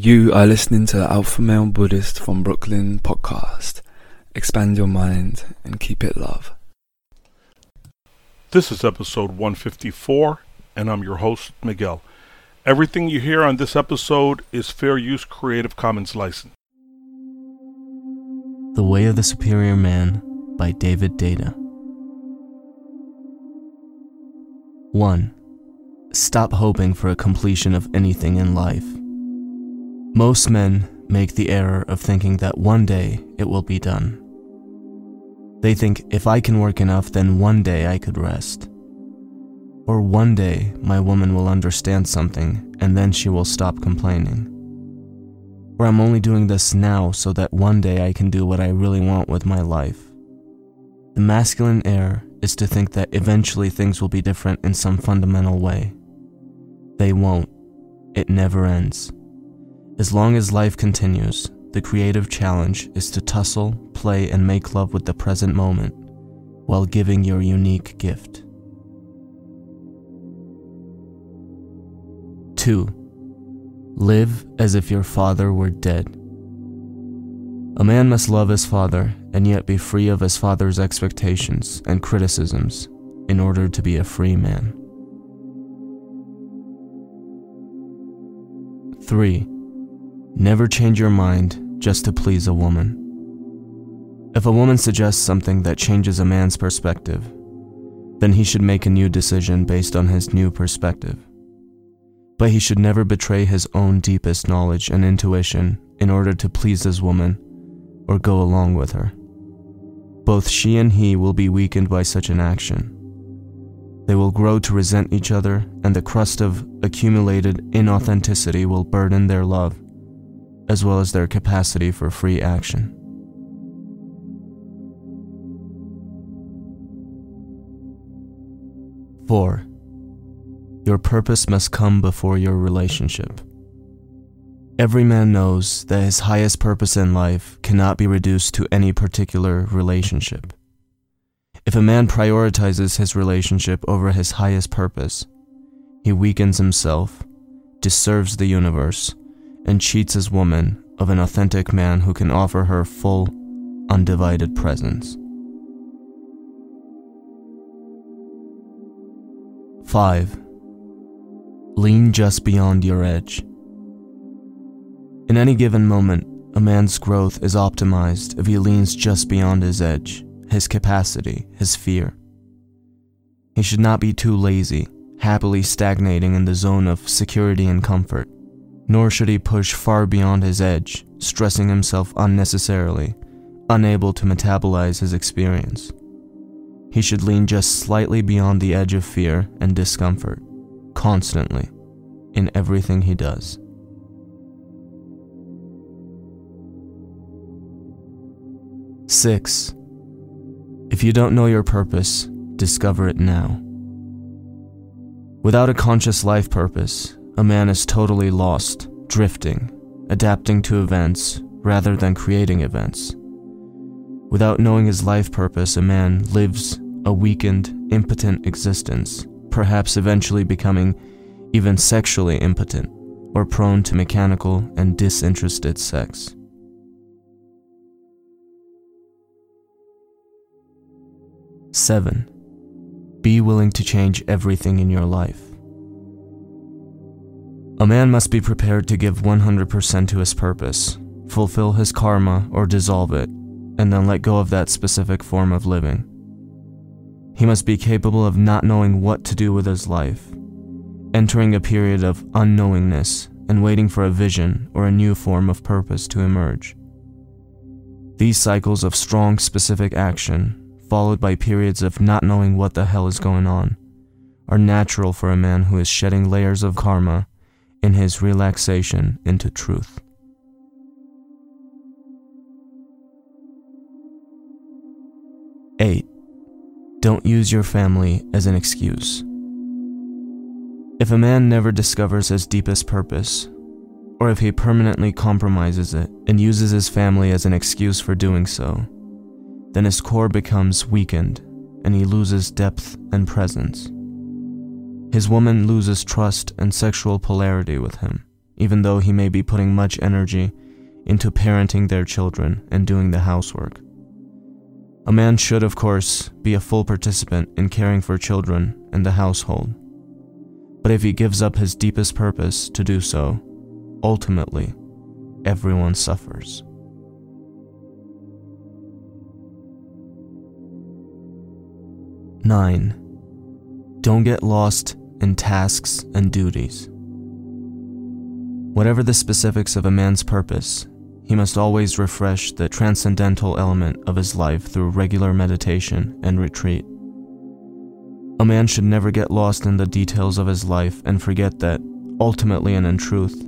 You are listening to the Alpha Male Buddhist from Brooklyn podcast. Expand your mind and keep it love. This is episode 154, and I'm your host, Miguel. Everything you hear on this episode is fair use Creative Commons license. The Way of the Superior Man by David Deida. 1. Stop hoping for a completion of anything in life. Most men make the error of thinking that one day it will be done. They think if I can work enough, then one day I could rest. Or one day my woman will understand something and then she will stop complaining. Or I'm only doing this now so that one day I can do what I really want with my life. The masculine error is to think that eventually things will be different in some fundamental way. They won't. It never ends. As long as life continues, the creative challenge is to tussle, play, and make love with the present moment while giving your unique gift. 2. Live as if your father were dead. A man must love his father and yet be free of his father's expectations and criticisms in order to be a free man. 3. Never change your mind just to please a woman. If a woman suggests something that changes a man's perspective, then he should make a new decision based on his new perspective. But he should never betray his own deepest knowledge and intuition in order to please his woman or go along with her. Both she and he will be weakened by such an action. They will grow to resent each other, and the crust of accumulated inauthenticity will burden their love as well as their capacity for free action. Four, your purpose must come before your relationship. Every man knows that his highest purpose in life cannot be reduced to any particular relationship. If a man prioritizes his relationship over his highest purpose, he weakens himself, disserves the universe, and cheats his woman of an authentic man who can offer her full, undivided presence. 5. Lean just beyond your edge. In any given moment, a man's growth is optimized if he leans just beyond his edge, his capacity, his fear. He should not be too lazy, happily stagnating in the zone of security and comfort nor should he push far beyond his edge, stressing himself unnecessarily, unable to metabolize his experience. He should lean just slightly beyond the edge of fear and discomfort, constantly, in everything he does. Six, if you don't know your purpose, discover it now. Without a conscious life purpose, a man is totally lost, drifting, adapting to events rather than creating events. Without knowing his life purpose, a man lives a weakened, impotent existence, perhaps eventually becoming even sexually impotent or prone to mechanical and disinterested sex. Seven, be willing to change everything in your life. A man must be prepared to give 100% to his purpose, fulfill his karma or dissolve it, and then let go of that specific form of living. He must be capable of not knowing what to do with his life, entering a period of unknowingness and waiting for a vision or a new form of purpose to emerge. These cycles of strong specific action, followed by periods of not knowing what the hell is going on, are natural for a man who is shedding layers of karma in his relaxation into truth. Eight, don't use your family as an excuse. If a man never discovers his deepest purpose, or if he permanently compromises it and uses his family as an excuse for doing so, then his core becomes weakened and he loses depth and presence. His woman loses trust and sexual polarity with him, even though he may be putting much energy into parenting their children and doing the housework. A man should, of course, be a full participant in caring for children and the household. But if he gives up his deepest purpose to do so, ultimately, everyone suffers. Nine, don't get lost in tasks and duties. Whatever the specifics of a man's purpose, he must always refresh the transcendental element of his life through regular meditation and retreat. A man should never get lost in the details of his life and forget that, ultimately and in truth,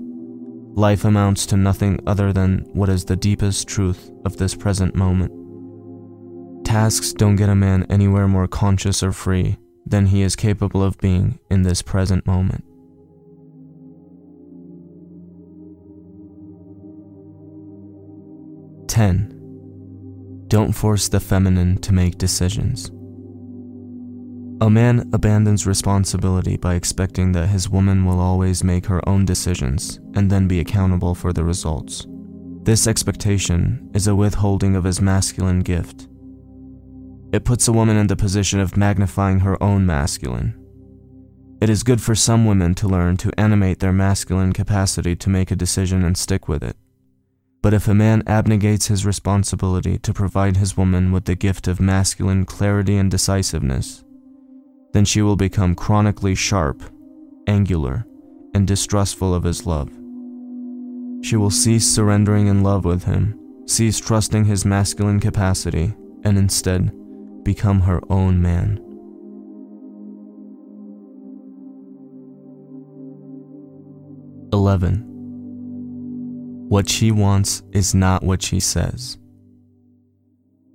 life amounts to nothing other than what is the deepest truth of this present moment. Tasks don't get a man anywhere more conscious or free than he is capable of being in this present moment. Ten. Don't force the feminine to make decisions. A man abandons responsibility by expecting that his woman will always make her own decisions and then be accountable for the results. This expectation is a withholding of his masculine gift. It puts a woman in the position of magnifying her own masculine. It is good for some women to learn to animate their masculine capacity to make a decision and stick with it. But if a man abnegates his responsibility to provide his woman with the gift of masculine clarity and decisiveness, then she will become chronically sharp, angular, and distrustful of his love. She will cease surrendering in love with him, cease trusting his masculine capacity, and instead become her own man. Eleven. What she wants is not what she says.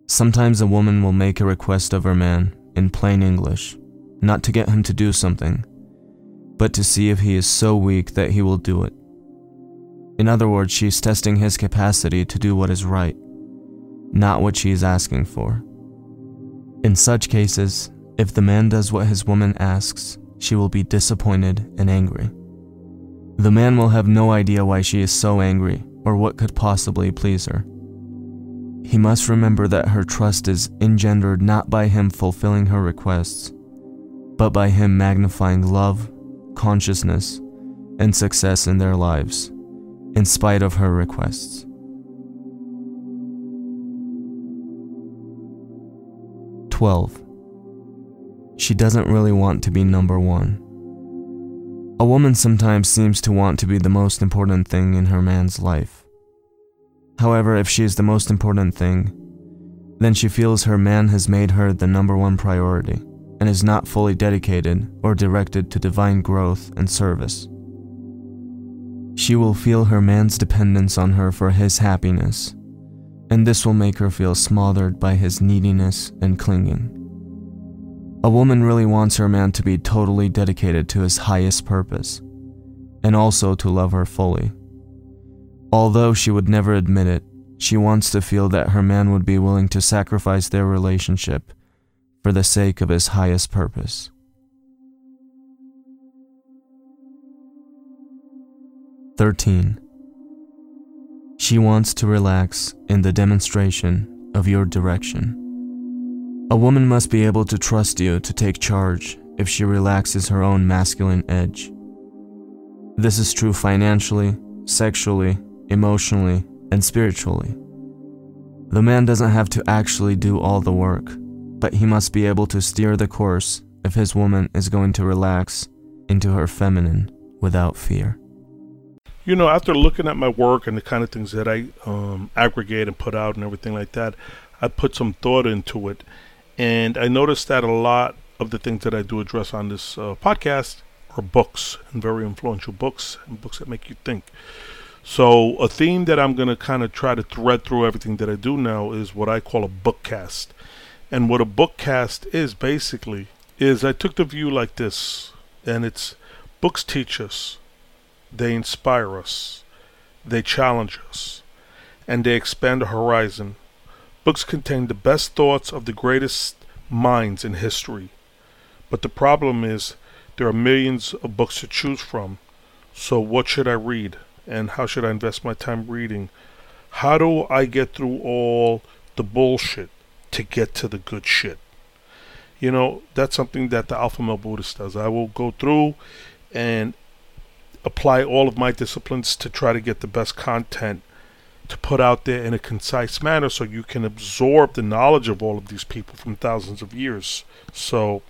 Sometimes a woman will make a request of her man in plain English not to get him to do something, but to see if he is so weak that he will do it. In other words, she's testing his capacity to do what is right, not what she is asking for. In such cases, if the man does what his woman asks, she will be disappointed and angry. The man will have no idea why she is so angry or what could possibly please her. He must remember that her trust is engendered not by him fulfilling her requests, but by Him magnifying love, consciousness, and success in their lives, in spite of her requests. Twelve. She doesn't really want to be number one. A woman sometimes seems to want to be the most important thing in her man's life. However, if she is the most important thing, then she feels her man has made her the number one priority and is not fully dedicated or directed to divine growth and service. She will feel her man's dependence on her for his happiness, and this will make her feel smothered by his neediness and clinging. A woman really wants her man to be totally dedicated to his highest purpose, and also to love her fully. Although she would never admit it, she wants to feel that her man would be willing to sacrifice their relationship for the sake of his highest purpose. Thirteen. She wants to relax in the demonstration of your direction. A woman must be able to trust you to take charge if she relaxes her own masculine edge. This is true financially, sexually, emotionally, and spiritually. The man doesn't have to actually do all the work but he must be able to steer the course if his woman is going to relax into her feminine without fear. You know, after looking at my work and the kind of things that I um, aggregate and put out and everything like that, I put some thought into it. And I noticed that a lot of the things that I do address on this uh, podcast are books and very influential books and books that make you think. So, a theme that I'm going to kind of try to thread through everything that I do now is what I call a bookcast. And what a bookcast is basically is I took the view like this, and it's books teach us, they inspire us, they challenge us, and they expand the horizon. Books contain the best thoughts of the greatest minds in history. But the problem is there are millions of books to choose from, So, what should I read? And how should I invest my time reading? How do I get through all the bullshit to get to the good shit? You know, that's something that the Alpha Male Buddhist does. I will go through and apply all of my disciplines to try to get the best content to put out there in a concise manner so you can absorb the knowledge of all of these people from thousands of years. So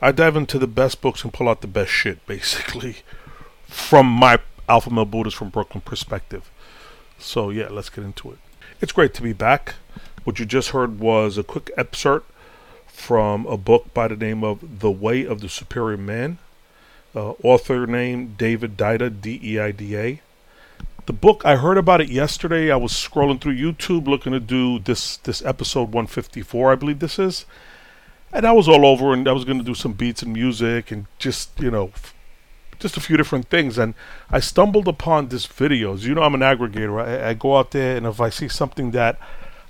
I dive into the best books and pull out the best shit, basically, from my Alpha Male Buddhist from Brooklyn perspective. So yeah, let's get into it. It's great to be back. What you just heard was a quick excerpt from a book by the name of The Way of the Superior Man. Uh, author name David Deida, D E I D A. The book I heard about it yesterday. I was scrolling through YouTube looking to do this this episode 154, I believe this is, and I was all over and I was going to do some beats and music and just you know just a few different things and I stumbled upon this videos. You know I'm an aggregator. I, I go out there and if I see something that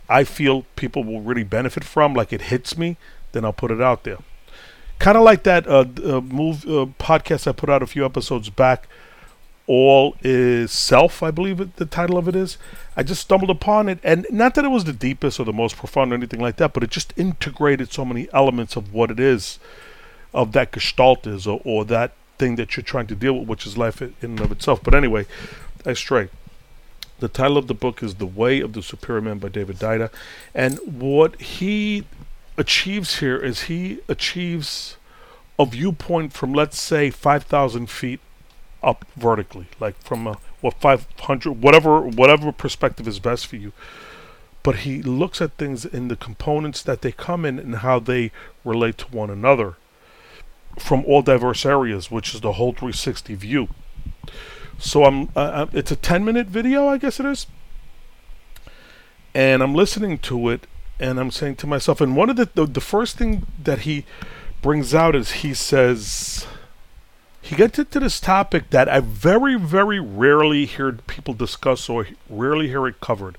I feel people will really benefit from, like it hits me, then I'll put it out there. Kind of like that uh, uh, move uh, podcast I put out a few episodes back all is self i believe it, the title of it is. I just stumbled upon it and not that it was the deepest or the most profound or anything like that but it just integrated so many elements of what it is of that gestalt is or, or that thing that you're trying to deal with which is life in and of itself. But anyway i stray. The title of the book is the way of the superior man by david Deida and what he achieves here is he achieves a viewpoint from let's say 5000 feet up vertically, like from a what 500, whatever whatever perspective is best for you. But he looks at things in the components that they come in and how they relate to one another from all diverse areas, which is the whole 360 view. So I'm, uh, it's a 10 minute video, I guess it is, and I'm listening to it, and I'm saying to myself, and one of the the, the first thing that he brings out is he says he gets into this topic that I very, very rarely hear people discuss or rarely hear it covered.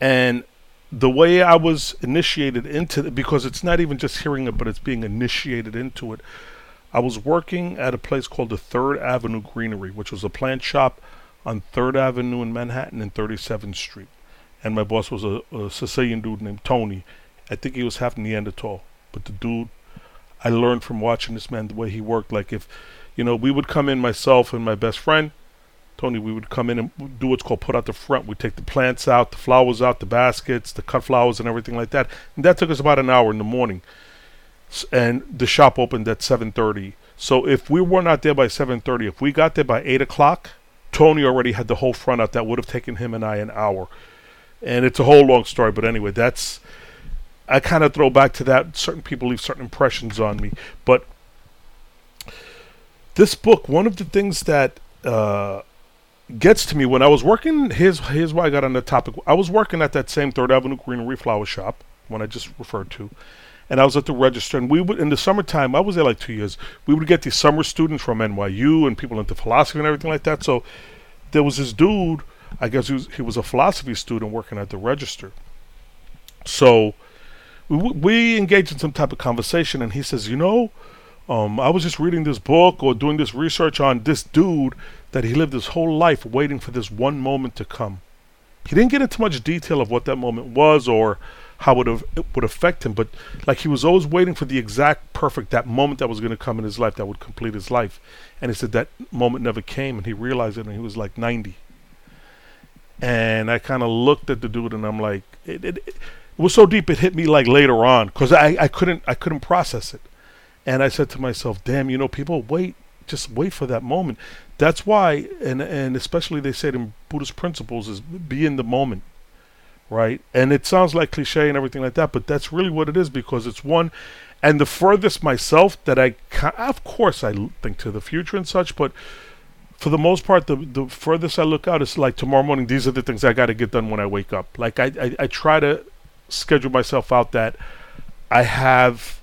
And the way I was initiated into it, because it's not even just hearing it, but it's being initiated into it. I was working at a place called the Third Avenue Greenery, which was a plant shop on Third Avenue in Manhattan and 37th Street. And my boss was a, a Sicilian dude named Tony. I think he was half Neanderthal, but the dude, I learned from watching this man the way he worked. Like if you know, we would come in, myself and my best friend, Tony, we would come in and do what's called put out the front. We'd take the plants out, the flowers out, the baskets, the cut flowers, and everything like that. And that took us about an hour in the morning. And the shop opened at 7.30. So if we were not there by 7.30, if we got there by 8 o'clock, Tony already had the whole front out. That would have taken him and I an hour. And it's a whole long story. But anyway, that's... I kind of throw back to that. Certain people leave certain impressions on me. But this book, one of the things that uh, gets to me when I was working, here's, here's why I got on the topic. I was working at that same Third Avenue Greenery flower shop, one I just referred to, and I was at the register. And we would, in the summertime, I was there like two years, we would get these summer students from NYU and people into philosophy and everything like that. So there was this dude, I guess he was, he was a philosophy student working at the register. So we, we engaged in some type of conversation, and he says, You know, um, I was just reading this book or doing this research on this dude that he lived his whole life waiting for this one moment to come. He didn't get into much detail of what that moment was or how it, it would affect him, but like he was always waiting for the exact perfect that moment that was going to come in his life that would complete his life. And he said that moment never came, and he realized it, and he was like 90. And I kind of looked at the dude, and I'm like, it, it, it was so deep it hit me like later on because I, I couldn't I couldn't process it. And I said to myself, damn, you know, people wait, just wait for that moment. That's why, and, and especially they said in Buddhist principles, is be in the moment, right? And it sounds like cliche and everything like that, but that's really what it is because it's one. And the furthest myself that I, of course, I think to the future and such, but for the most part, the, the furthest I look out is like tomorrow morning, these are the things I got to get done when I wake up. Like I, I, I try to schedule myself out that I have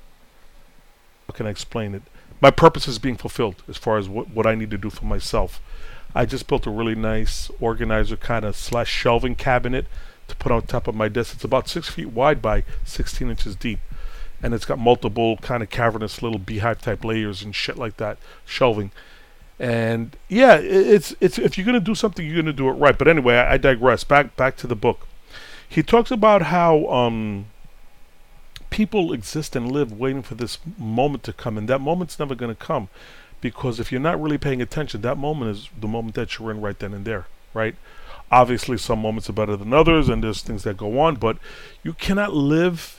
how can I explain it? My purpose is being fulfilled as far as what, what I need to do for myself. I just built a really nice organizer kind of slash shelving cabinet to put on top of my desk. It's about six feet wide by 16 inches deep. And it's got multiple kind of cavernous little beehive type layers and shit like that, shelving. And yeah, it's it's if you're gonna do something, you're gonna do it right. But anyway, I, I digress. Back back to the book. He talks about how um, people exist and live waiting for this moment to come, and that moment's never gonna come, because if you're not really paying attention, that moment is the moment that you're in right then and there, right? Obviously, some moments are better than others, and there's things that go on, but you cannot live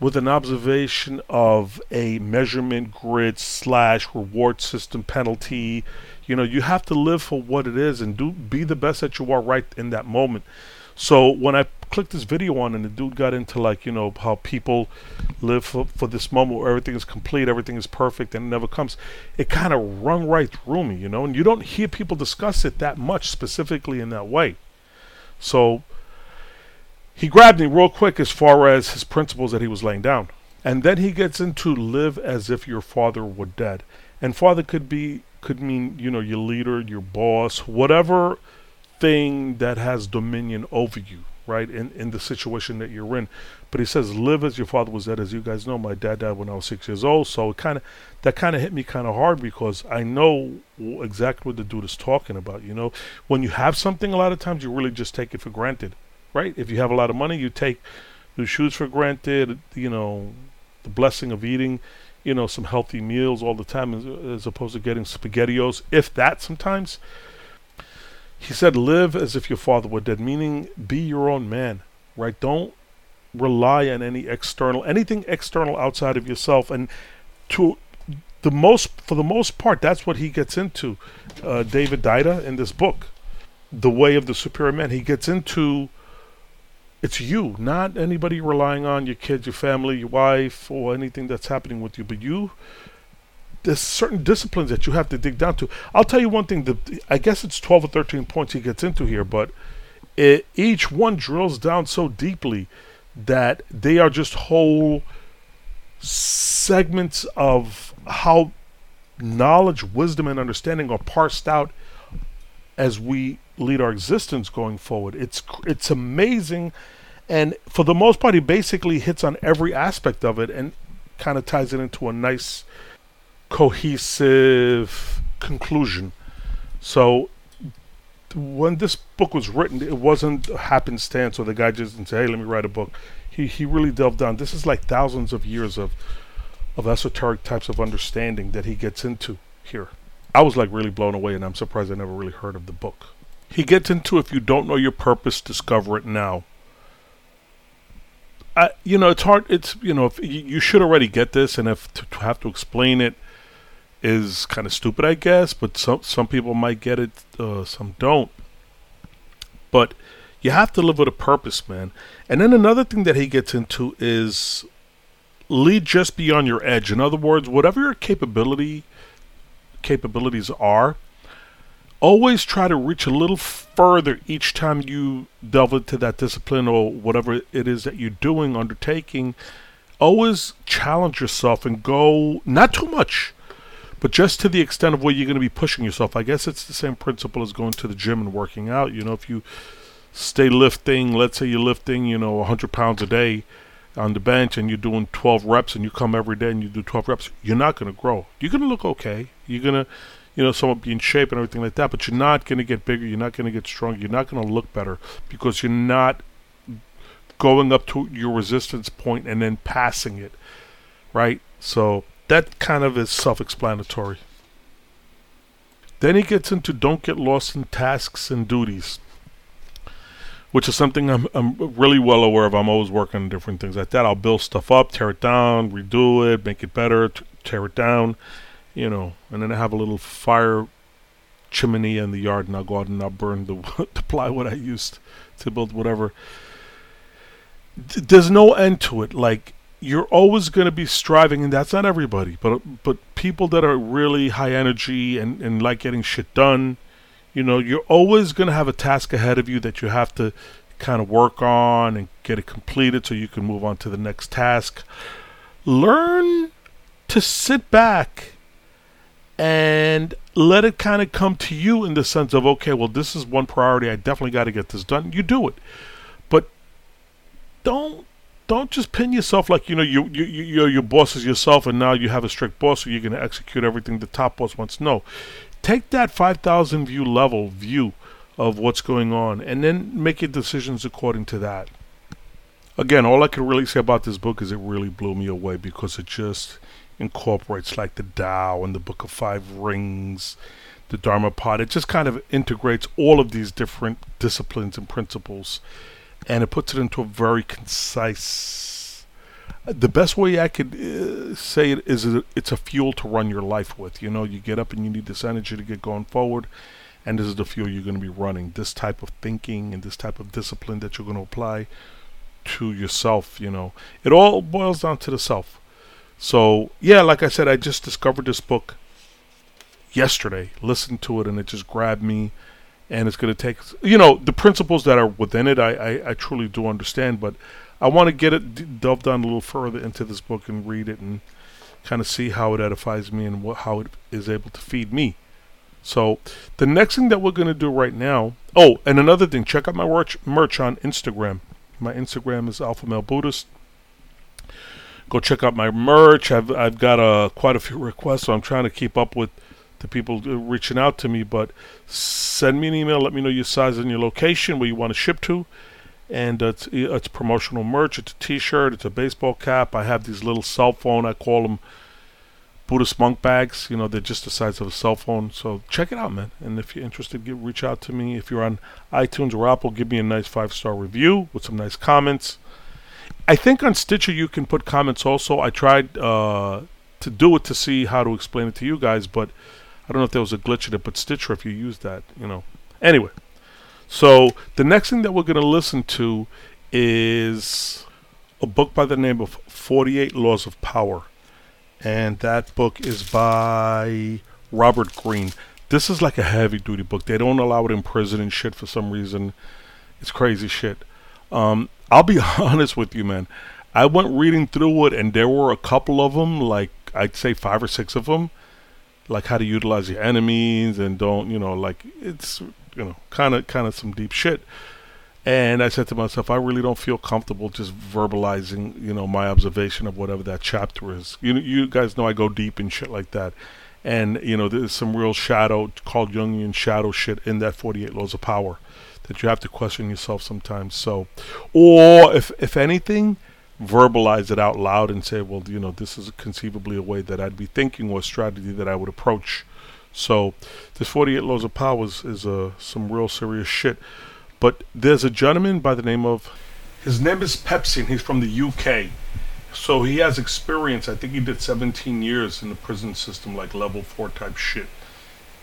with an observation of a measurement grid slash reward system penalty. You know, you have to live for what it is and do be the best that you are right in that moment. So when I clicked this video on and the dude got into like, you know, how people live for, for this moment where everything is complete, everything is perfect and it never comes, it kind of rung right through me, you know, and you don't hear people discuss it that much specifically in that way. So he grabbed me real quick as far as his principles that he was laying down. And then he gets into live as if your father were dead. And father could be could mean, you know, your leader, your boss, whatever thing that has dominion over you, right? In in the situation that you're in. But he says live as your father was dead. As you guys know, my dad died when I was six years old. So it kinda that kinda hit me kinda hard because I know exactly what the dude is talking about. You know, when you have something a lot of times you really just take it for granted right? If you have a lot of money, you take your shoes for granted, you know, the blessing of eating, you know, some healthy meals all the time as, as opposed to getting spaghettios, if that sometimes. He said, live as if your father were dead, meaning be your own man, right? Don't rely on any external, anything external outside of yourself. And to the most, for the most part, that's what he gets into, uh, David Deida in this book, The Way of the Superior Man. He gets into it's you, not anybody relying on your kids, your family, your wife, or anything that's happening with you, but you. There's certain disciplines that you have to dig down to. I'll tell you one thing. The I guess it's 12 or 13 points he gets into here, but it, each one drills down so deeply that they are just whole segments of how knowledge, wisdom, and understanding are parsed out as we lead our existence going forward. It's it's amazing, and for the most part, he basically hits on every aspect of it and kind of ties it into a nice, cohesive conclusion. So. When this book was written, it wasn't a happenstance or the guy just didn't say, "Hey, let me write a book." He he really delved down. This is like thousands of years of of esoteric types of understanding that he gets into here. I was like really blown away, and I'm surprised I never really heard of the book. He gets into if you don't know your purpose, discover it now. I, you know, it's hard. It's you know, if you, should already get this, and if to, to have to explain it is kind of stupid, I guess. But some some people might get it, uh, some don't. But you have to live with a purpose, man. And then another thing that he gets into is lead just beyond your edge. In other words, whatever your capability capabilities are, always try to reach a little further each time you delve into that discipline or whatever it is that you're doing, undertaking. Always challenge yourself and go not too much, but just to the extent of where you're going to be pushing yourself. I guess it's the same principle as going to the gym and working out. You know, if you stay lifting, let's say you're lifting, you know, 100 pounds a day on the bench and you're doing 12 reps and you come every day and you do 12 reps, you're not going to grow. You're going to look okay. You're going to, you know, somewhat be in shape and everything like that, but you're not going to get bigger. You're not going to get stronger. You're not going to look better because you're not going up to your resistance point and then passing it, right? So that kind of is self explanatory. Then he gets into don't get lost in tasks and duties which is something I'm, I'm really well aware of. I'm always working on different things like that. I'll build stuff up, tear it down, redo it, make it better, t- tear it down, you know, and then I have a little fire chimney in the yard, and I'll go out and I'll burn the, the plywood I used to build whatever. D- there's no end to it. Like you're always going to be striving, and that's not everybody, but but people that are really high energy and, and like getting shit done you know you're always going to have a task ahead of you that you have to kind of work on and get it completed so you can move on to the next task learn to sit back and let it kind of come to you in the sense of okay well this is one priority. I definitely got to get this done. You do it. But don't don't just pin yourself like you know you you you your boss is yourself and now you have a strict boss so you're going to execute everything the top boss wants. No. Take that 5,000 view level view of what's going on and then make your decisions according to that. Again, all I can really say about this book is it really blew me away because it just incorporates like the Tao and the Book of Five Rings, the Dhammapada. It just kind of integrates all of these different disciplines and principles and it puts it into a very concise. The best way I could uh, say it is it's a fuel to run your life with. You know, you get up and you need this energy to get going forward and this is the fuel you're going to be running this type of thinking and this type of discipline that you're going to apply to yourself you know it all boils down to the self so yeah like i said i just discovered this book yesterday listened to it and it just grabbed me and it's going to take you know the principles that are within it I, I, I truly do understand but i want to get it d- delve down a little further into this book and read it and kind of see how it edifies me and what, how it is able to feed me so the next thing that we're going to do right now. Oh, and another thing, check out my merch, merch on Instagram. My Instagram is Alpha Male Buddhist. Go check out my merch. I've I've got uh, quite a few requests, so I'm trying to keep up with the people reaching out to me. But send me an email. Let me know your size and your location, where you want to ship to. And uh, it's it's promotional merch. It's a T-shirt. It's a baseball cap. I have these little cell phone. I call them Buddhist monk bags. You know, they're just the size of a cell phone. So check it out, man. And if you're interested, get, reach out to me. If you're on iTunes or Apple, give me a nice five star review with some nice comments. I think on Stitcher you can put comments also. I tried uh, to do it to see how to explain it to you guys, but I don't know if there was a glitch in it. But Stitcher, if you use that, you know. Anyway, so the next thing that we're going to listen to is a book by the name of 48 Laws of Power and that book is by Robert Greene. This is like a heavy duty book. They don't allow it in prison and shit for some reason. It's crazy shit. Um, I'll be honest with you, man. I went reading through it, and there were a couple of them, like I'd say five or six of them, like how to utilize your enemies and don't, you know, like it's, you know, kind of, kind of some deep shit. And I said to myself, I really don't feel comfortable just verbalizing, you know, my observation of whatever that chapter is. You you guys know I go deep in shit like that. And, you know, there's some real shadow, called Jungian shadow shit in that 48 Laws of Power that you have to question yourself sometimes. So, or if, if anything, verbalize it out loud and say, well, you know, this is conceivably a way that I'd be thinking or a strategy that I would approach. So, this 48 Laws of Power is, is uh, some real serious shit. But there's a gentleman by the name of, his name is Pepsi, and he's from the UK. So he has experience. I think he did 17 years in the prison system, like level four type shit,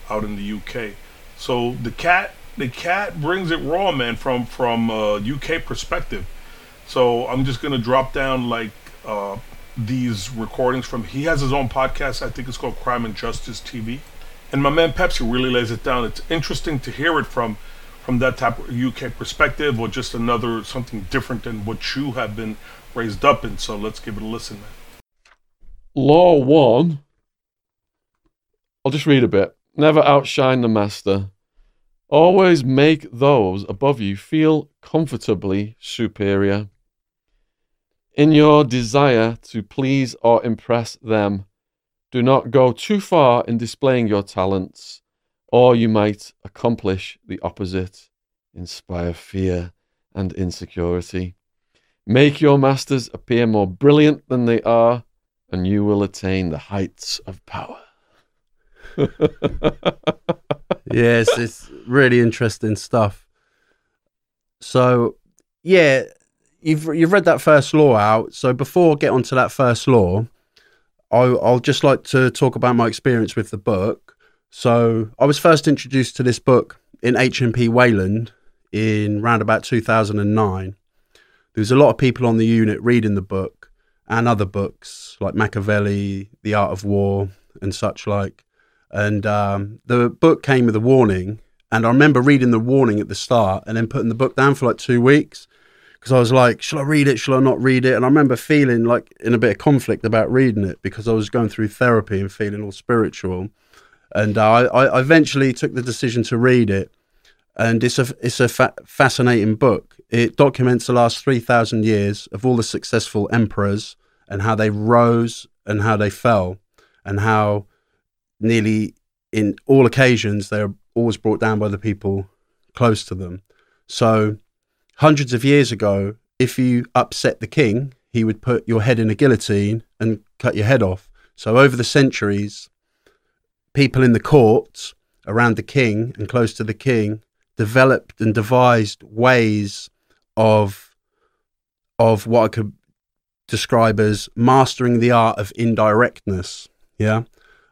out in the UK. So the cat, the cat brings it raw, man, from from uh, UK perspective. So I'm just gonna drop down like uh, these recordings from. He has his own podcast. I think it's called Crime and Justice TV. And my man Pepsi really lays it down. It's interesting to hear it from from that type of UK perspective or just another something different than what you have been raised up in. So let's give it a listen. Man. Law one. I'll just read a bit. Never outshine the master. Always make those above you feel comfortably superior. In your desire to please or impress them, do not go too far in displaying your talents or you might accomplish the opposite, inspire fear and insecurity. Make your masters appear more brilliant than they are, and you will attain the heights of power. yes, it's really interesting stuff. So, yeah, you've you've read that first law out. So before I get onto that first law, I'll, I'll just like to talk about my experience with the book. So I was first introduced to this book in HMP Wayland in round about 2009. There was a lot of people on the unit reading the book and other books like Machiavelli, The Art of War, and such like. And um, the book came with a warning. And I remember reading the warning at the start and then putting the book down for like two weeks because I was like, shall I read it? Shall I not read it? And I remember feeling like in a bit of conflict about reading it because I was going through therapy and feeling all spiritual and uh, I, I, eventually took the decision to read it. And it's a it's a fa- fascinating book. It documents the last three thousand years of all the successful emperors and how they rose and how they fell, and how nearly in all occasions, they're always brought down by the people close to them. So, hundreds of years ago, if you upset the king, he would put your head in a guillotine and cut your head off. So, over the centuries, people in the courts around the king and close to the king developed and devised ways of of what I could describe as mastering the art of indirectness. Yeah.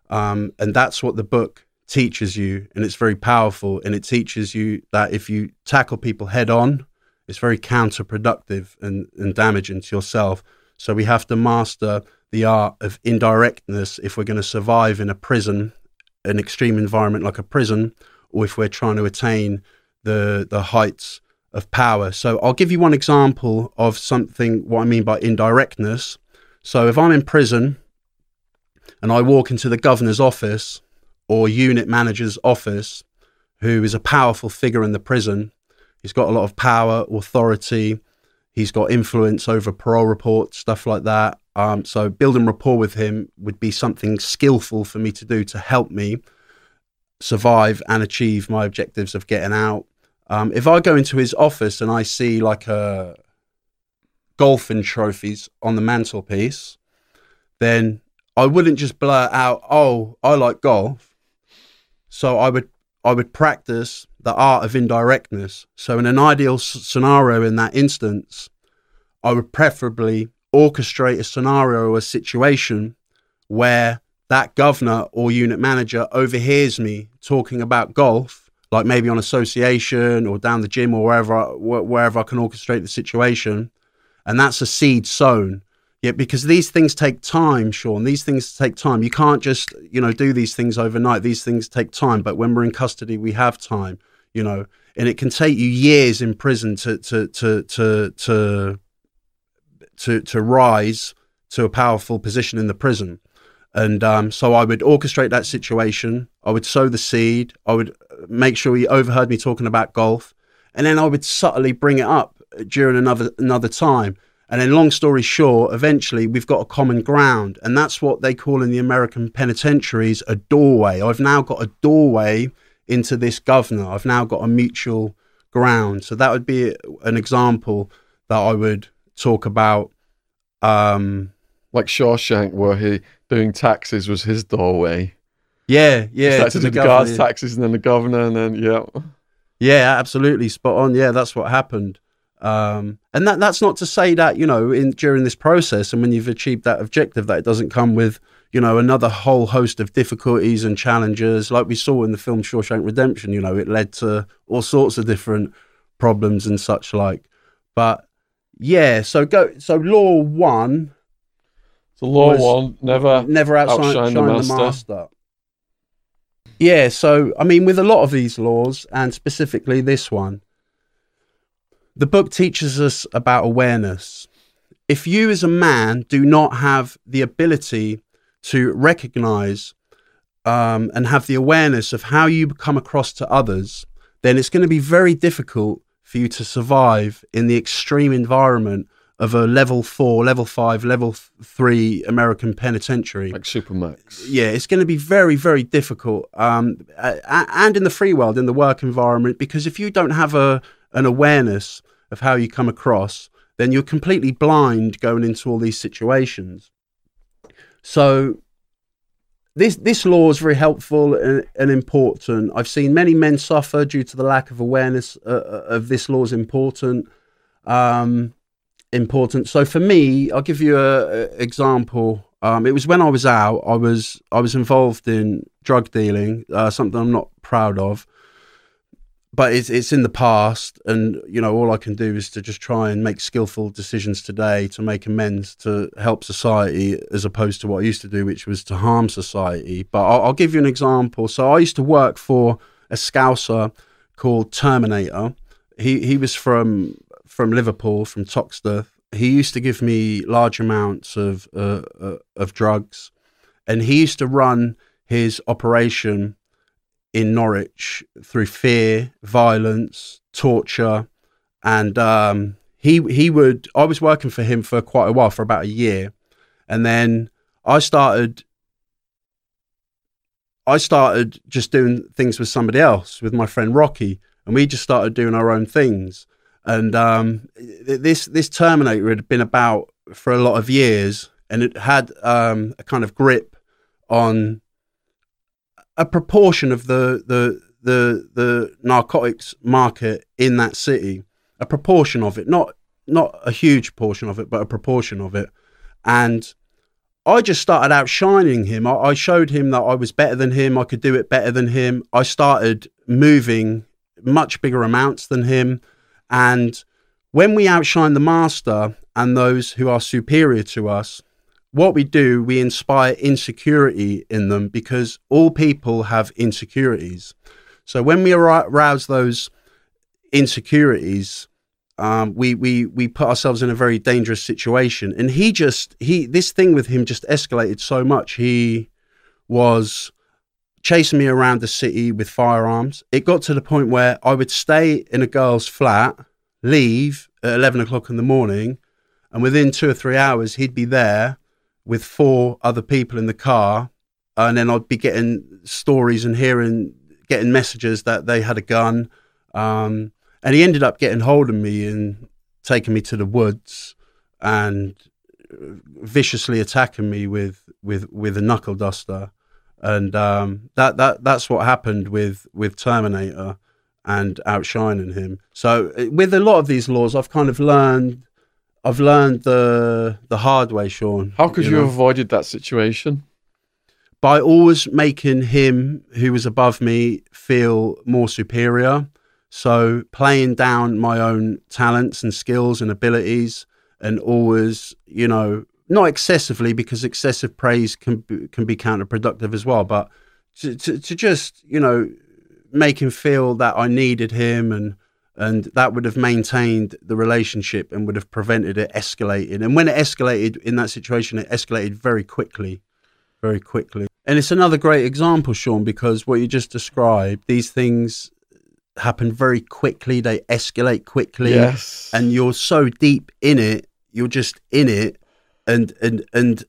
Um, and that's what the book teaches you. And it's very powerful. And it teaches you that if you tackle people head on, it's very counterproductive and, and damaging to yourself. So we have to master the art of indirectness if we're going to survive in a prison, an extreme environment like a prison, or if we're trying to attain the the heights of power. So I'll give you one example of something what I mean by indirectness. So if I'm in prison and I walk into the governor's office or unit manager's office, who is a powerful figure in the prison, he's got a lot of power, authority, he's got influence over parole reports, stuff like that. Um, so building rapport with him would be something skillful for me to do to help me survive and achieve my objectives of getting out. Um, if I go into his office and I see like a golfing trophies on the mantelpiece, then I wouldn't just blurt out, "Oh, I like golf." So I would I would practice the art of indirectness. So in an ideal s- scenario, in that instance, I would preferably orchestrate a scenario or a situation where that governor or unit manager overhears me talking about golf like maybe on association or down the gym or wherever I, wherever I can orchestrate the situation, and that's a seed sown. Yeah, because these things take time, Sean. These things take time. You can't just you know do these things overnight. These things take time. But when we're in custody, we have time. You know, and it can take you years in prison to to to to to to, to rise to a powerful position in the prison. And um, so I would orchestrate that situation. I would sow the seed. I would make sure he overheard me talking about golf, and then I would subtly bring it up during another another time. And then, long story short, eventually we've got a common ground, and that's what they call in the American penitentiaries a doorway. I've now got a doorway into this governor. I've now got a mutual ground. So that would be an example that I would talk about. Um, like Shawshank, where he doing taxes was his doorway. Yeah, yeah. Started to do the guards' taxes and then the governor and then yeah. Yeah, absolutely spot on. Yeah, that's what happened. Um, and that that's not to say that you know in during this process and when you've achieved that objective that it doesn't come with you know another whole host of difficulties and challenges like we saw in the film Shawshank Redemption. You know, it led to all sorts of different problems and such like. But yeah, so go so law one so law one, never never outshine, outshine the, master. the, master. Yeah, so I mean, with a lot of these laws, and specifically this one, the book teaches us about awareness. If you, as a man, do not have the ability to recognize um, and have the awareness of how you come across to others, then it's going to be very difficult for you to survive in the extreme environment of a level four, level five, level three American penitentiary, like Supermax. Yeah, it's going to be very, very difficult. Um, and in the free world, in the work environment, because if you don't have a an awareness of how you come across, then you're completely blind going into all these situations. So this this law is very helpful and, and, important. I've seen many men suffer due to the lack of awareness uh, uh of this law's important. Um, important. So for me, I'll give you a, a example. Um, it was when I was out. I was I was involved in drug dealing, uh, something I'm not proud of. But it's it's in the past, and you know all I can do is to just try and make skillful decisions today to make amends to help society, as opposed to what I used to do, which was to harm society. But I'll, I'll give you an example. So I used to work for a scouser called Terminator. He he was from from Liverpool, from Toxteth. He used to give me large amounts of uh, uh, of drugs, and he used to run his operation in Norwich through fear, violence, torture, and um, he he would. I was working for him for quite a while, for about a year, and then I started. I started just doing things with somebody else, with my friend Rocky, and we just started doing our own things. And um, this this Terminator had been about for a lot of years, and it had um, a kind of grip on a proportion of the the the the narcotics market in that city, a proportion of it, not not a huge portion of it, but a proportion of it, and I just started outshining him. I, I, showed him that I was better than him. I could do it better than him. I started moving much bigger amounts than him. And when we outshine the master and those who are superior to us, what we do, we inspire insecurity in them because all people have insecurities. So when we arouse those insecurities, um, we we we put ourselves in a very dangerous situation. And he just he this thing with him just escalated so much. He was chasing me around the city with firearms. It got to the point where I would stay in a girl's flat, leave at eleven o'clock in the morning, and within two or three hours he'd be there with four other people in the car, and then I'd be getting stories and hearing getting messages that they had a gun. Um, and he ended up getting hold of me and taking me to the woods and viciously attacking me with with with a knuckle duster and um, that that that's what happened with with Terminator and outshining him. So uh, with a lot of these laws, I've kind of learned I've learned the the hard way, Shaun. How could you, you know? have avoided that situation? By always making him who was above me feel more superior so playing down my own talents and skills and abilities, and always, you know, not excessively because excessive praise can be, can be counterproductive as well, but to, to, to just, you know, make him feel that I needed him and and that would have maintained the relationship and would have prevented it escalating. And when it escalated in that situation, it escalated very quickly, very quickly. And it's another great example, Shaun, because what you just described, these things happen very quickly. They escalate quickly, yes. and you're so deep in it. You're just in it, and and and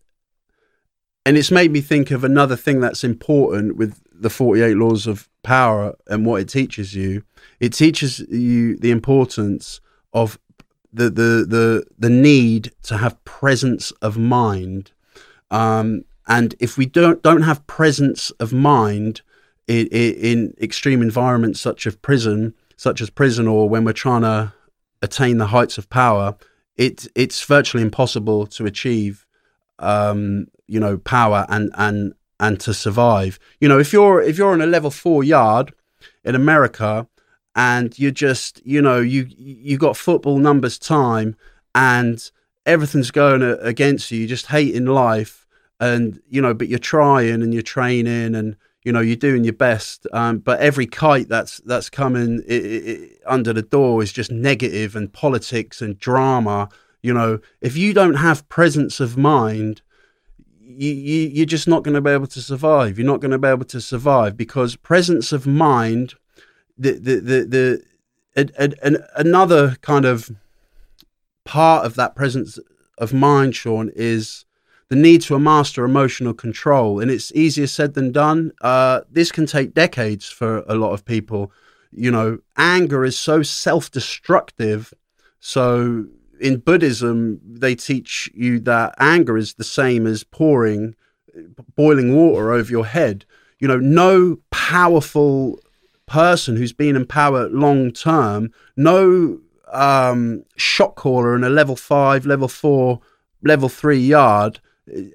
and it's made me think of another thing that's important with the 48 laws of power and what it teaches you. It teaches you the importance of the the the the need to have presence of mind. Um, and if we don't don't have presence of mind, in, in extreme environments such as prison, such as prison, or when we're trying to attain the heights of power, it it's virtually impossible to achieve, um, you know, power and and and to survive. You know, if you're if you're on a level four yard in America and you're just you know you you got football numbers time and everything's going against you, you just hating life, and you know, but you're trying and you're training and you know you're doing your best um, but every kite that's that's coming it, it, under the door is just negative and politics and drama you know if you don't have presence of mind you, you you're just not going to be able to survive you're not going to be able to survive because presence of mind the the the, the another kind of part of that presence of mind shaun is the need to master emotional control. And it's easier said than done. Uh, this can take decades for a lot of people. You know, anger is so self destructive. So in Buddhism, they teach you that anger is the same as pouring boiling water over your head. You know, no powerful person who's been in power long term, no um, shot caller in a level five, level four, level three yard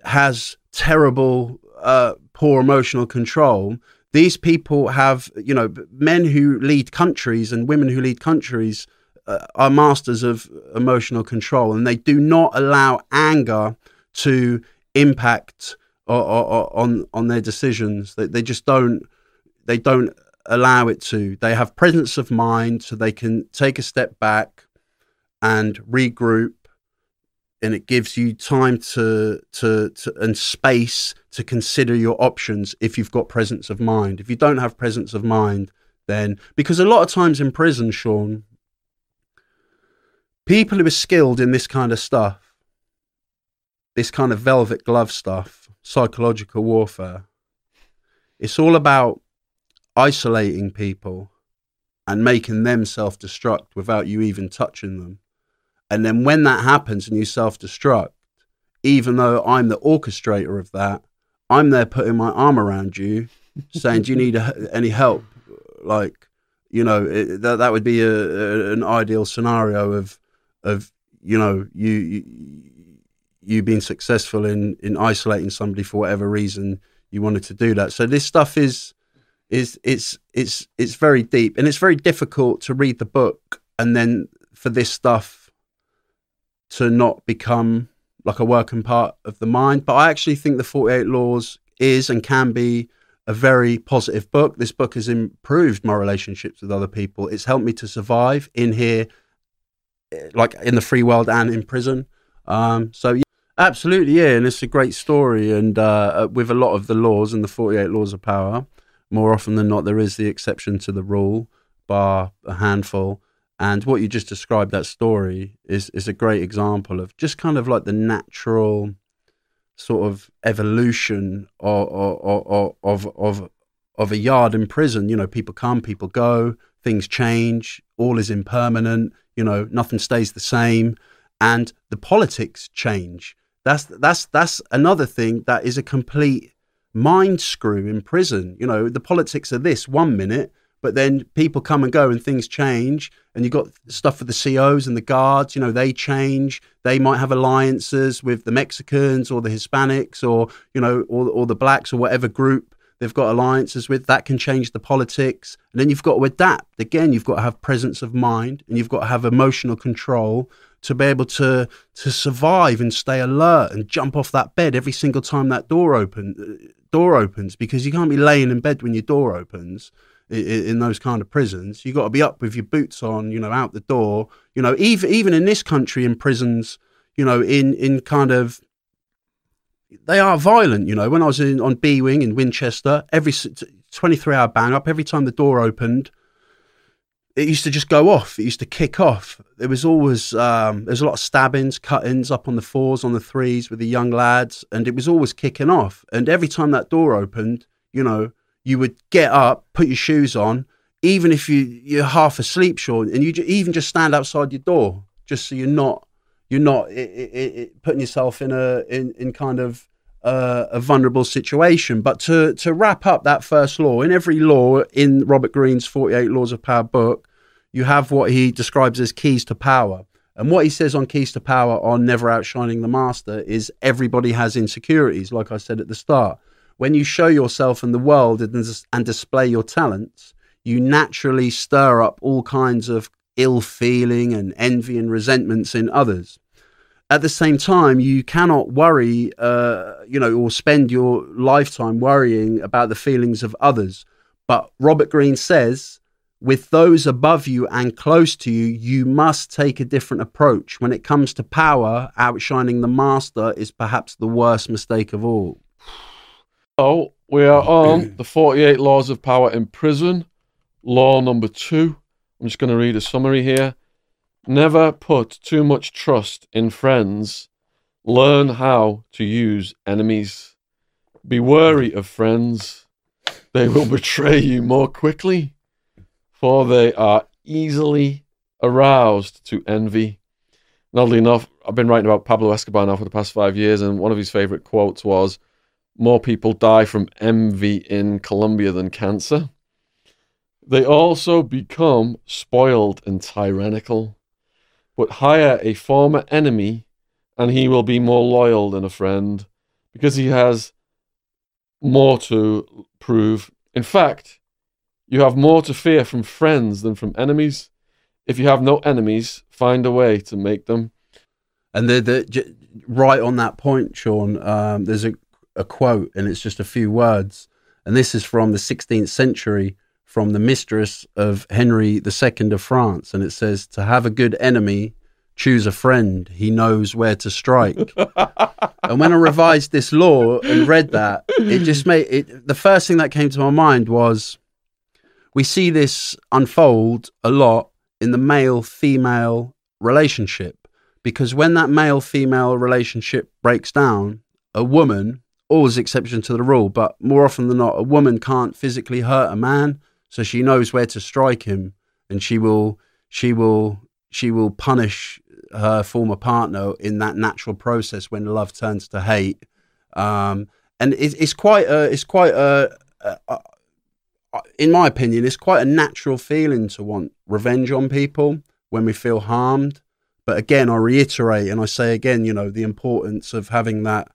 has terrible, uh, poor emotional control. These people have, you know, men who lead countries and women who lead countries Uh, are masters of emotional control, and they do not allow anger to impact uh, uh, on on their decisions. They, they just don't. They don't allow it to. They have presence of mind, so they can take a step back and regroup and it gives you time to, to, to and space to consider your options if you've got presence of mind. If you don't have presence of mind, then because a lot of times in prison, Shaun, people who are skilled in this kind of stuff, this kind of velvet glove stuff, psychological warfare, It's all about isolating people and making them self destruct without you even touching them. And then when that happens and you self destruct, even though I'm the orchestrator of that, I'm there putting my arm around you, saying, "Do you need a, any help?" Like, you know, it, that that would be a, a, an ideal scenario of of you know you, you you being successful in in isolating somebody for whatever reason you wanted to do that. So this stuff is is it's it's it's very deep and it's very difficult to read the book and then for this stuff to not become like a working part of the mind. But I actually think the 48 Laws is and can be a very positive book. This book has improved my relationships with other people. It's helped me to survive in here, like in the free world and in prison. Um, so yeah, absolutely, yeah, and it's a great story. And uh, with a lot of the laws and the 48 Laws of Power, more often than not, there is the exception to the rule, bar a handful. And what you just described, that story, is is a great example of just kind of like the natural sort of evolution of of of of, of a yard in prison. You know, people come, people go, things change, all is impermanent. You know, nothing stays the same, and the politics change. That's that's that's another thing that is a complete mind screw in prison. You know, the politics are this one minute, but then people come and go and things change. And you've got stuff for the COs and the guards, you know, they change. They might have alliances with the Mexicans or the Hispanics or, you know, or, or the blacks or whatever group they've got alliances with. That can change the politics. And then you've got to adapt. Again, you've got to have presence of mind and you've got to have emotional control to be able to to survive and stay alert and jump off that bed every single time that door open uh, door opens because you can't be laying in bed when your door opens in, in those kind of prisons. You've got to be up with your boots on, you know, out the door. You know, even even in this country, in prisons, you know, in in kind of they are violent. You know, when I was in on B wing in Winchester, every twenty three hour bang up, every time the door opened, it used to just go off. It used to kick off. There was always um, there's a lot of stabbings, cuttings up on the fours, on the threes with the young lads, and it was always kicking off. And every time that door opened, you know, you would get up, put your shoes on, even if you you're half asleep, Shaun, and you even just stand outside your door, just so you're not you're not it, it, it, putting yourself in a in in kind of uh, a vulnerable situation. But to to wrap up that first law, in every law in Robert Greene's 48 Laws of Power book, you have what he describes as keys to power. And what he says on keys to power on never outshining the master is everybody has insecurities, like I said at the start. When you show yourself in the world and, and display your talents, you naturally stir up all kinds of ill feeling and envy and resentments in others at the same time, you cannot worry, uh, you know, or spend your lifetime worrying about the feelings of others. But Robert Greene says, with those above you and close to you, you must take a different approach. When it comes to power, outshining the master is perhaps the worst mistake of all. Oh, we are on the 48 Laws of Power in Prison, law number two. I'm just going to read a summary here. Never put too much trust in friends. Learn how to use enemies. Be wary of friends. They will betray you more quickly, for they are easily aroused to envy. And oddly enough, I've been writing about Pablo Escobar now for the past five years, and one of his favorite quotes was More people die from envy in Colombia than cancer. They also become spoiled and tyrannical but hire a former enemy and he will be more loyal than a friend because he has more to prove. In fact, you have more to fear from friends than from enemies. If you have no enemies, find a way to make them. And the, the right on that point, Shaun, um, there's a, a quote, and it's just a few words, and this is from the 16th century from the mistress of Henry II of France, and it says, "To have a good enemy, choose a friend. He knows where to strike." and when I revised this law and read that, it just made it. The first thing that came to my mind was, we see this unfold a lot in the male-female relationship because when that male-female relationship breaks down, a woman always exception to the rule, but more often than not, a woman can't physically hurt a man, so she knows where to strike him, and she will she will she will punish her former partner in that natural process when love turns to hate. Um, and it, it's quite a it's quite a, a, a in my opinion, it's quite a natural feeling to want revenge on people when we feel harmed. But again, I reiterate and I say again, you know, the importance of having that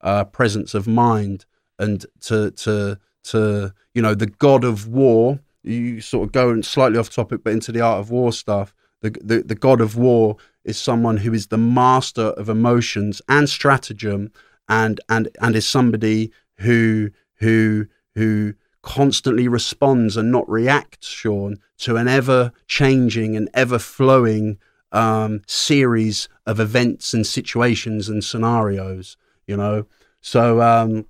uh, presence of mind and to to to you know the god of war. You sort of go slightly off topic, but into the art of war stuff. The, the the god of war is someone who is the master of emotions and stratagem, and and and is somebody who who who constantly responds and not reacts, Shaun, to an ever changing and ever flowing um, series of events and situations and scenarios you know. So um,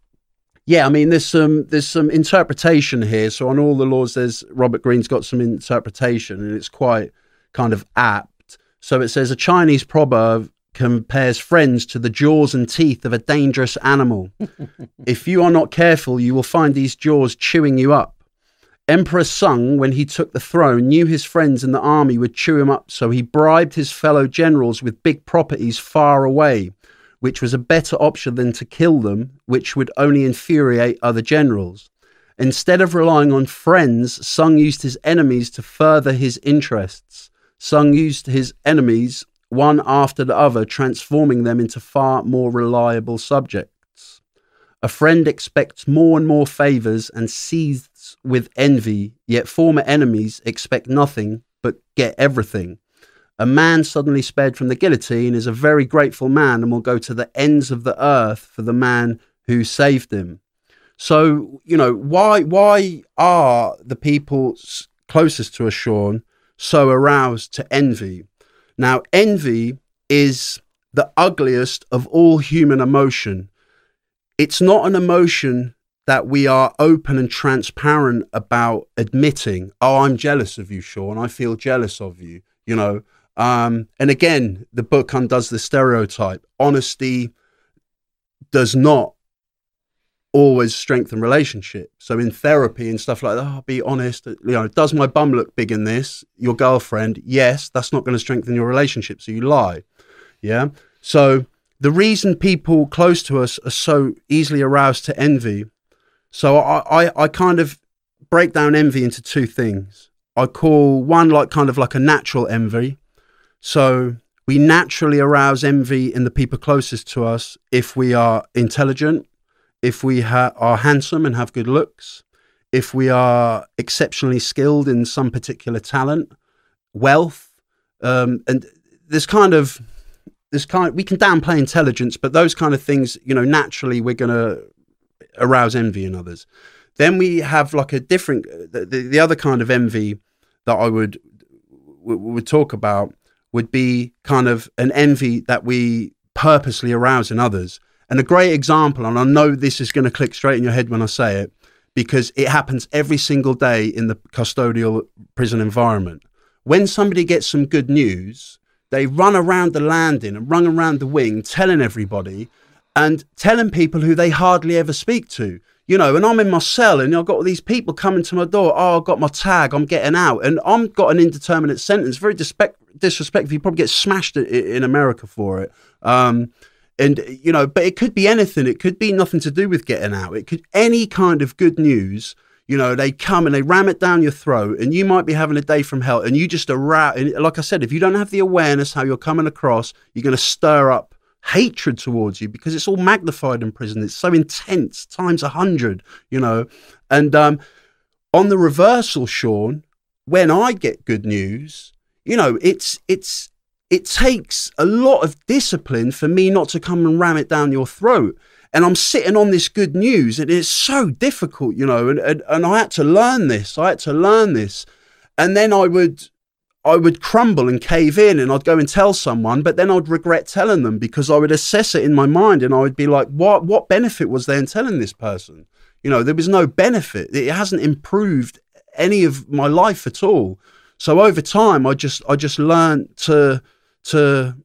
yeah, I mean, there's some there's some interpretation here. So on all the laws, there's Robert Greene's got some interpretation, and it's quite kind of apt. So it says a Chinese proverb compares friends to the jaws and teeth of a dangerous animal. if you are not careful, you will find these jaws chewing you up. Emperor Sung, when he took the throne, knew his friends in the army would chew him up, so he bribed his fellow generals with big properties far away which was a better option than to kill them, which would only infuriate other generals. Instead of relying on friends, Sung used his enemies to further his interests. Sung used his enemies one after the other, transforming them into far more reliable subjects. A friend expects more and more favors and seethes with envy, yet former enemies expect nothing but get everything. A man suddenly spared from the guillotine is a very grateful man and will go to the ends of the earth for the man who saved him. So, you know, why why are the people closest to Shaun, so aroused to envy? Now, envy is the ugliest of all human emotion. It's not an emotion that we are open and transparent about admitting, oh, I'm jealous of you, Shaun. I feel jealous of you. You know, um, and again, the book undoes the stereotype. Honesty does not always strengthen relationships. So in therapy and stuff like that, oh, be honest. You know, does my bum look big in this? Your girlfriend? Yes, that's not going to strengthen your relationship. So you lie. Yeah. So the reason people close to us are so easily aroused to envy. So I, I, I kind of break down envy into two things. I call one like kind of like a natural envy, so we naturally arouse envy in the people closest to us if we are intelligent, if we ha- are handsome and have good looks, if we are exceptionally skilled in some particular talent, wealth, um, and this kind of this kind we can downplay intelligence, but those kind of things, you know, naturally we're going to arouse envy in others. Then we have like a different the, the, the other kind of envy that I would would talk about would be kind of an envy that we purposely arouse in others. And a great example, and I know this is going to click straight in your head when I say it, because it happens every single day in the custodial prison environment. When somebody gets some good news, they run around the landing and run around the wing telling everybody and telling people who they hardly ever speak to you know, and I'm in my cell and I've got all these people coming to my door. Oh, I've got my tag, I'm getting out. And I'm got an indeterminate sentence, very disrespectful. You probably get smashed in America for it. Um, and, you know, but it could be anything. It could be nothing to do with getting out. It could, any kind of good news, you know, they come and they ram it down your throat and you might be having a day from hell and you just arouse. And like I said, if you don't have the awareness how you're coming across, you're going to stir up hatred towards you because it's all magnified in prison. It's so intense, times a hundred, you know. And um, on the reversal, Shaun, when I get good news, you know, it's it's it takes a lot of discipline for me not to come and ram it down your throat. And I'm sitting on this good news, and it's so difficult, you know. And, and and I had to learn this. I had to learn this, and then I would I would crumble and cave in and I'd go and tell someone, but then I'd regret telling them because I would assess it in my mind and I would be like, what, what benefit was there in telling this person? You know, there was no benefit. It hasn't improved any of my life at all. So over time, I just, I just learned to, to,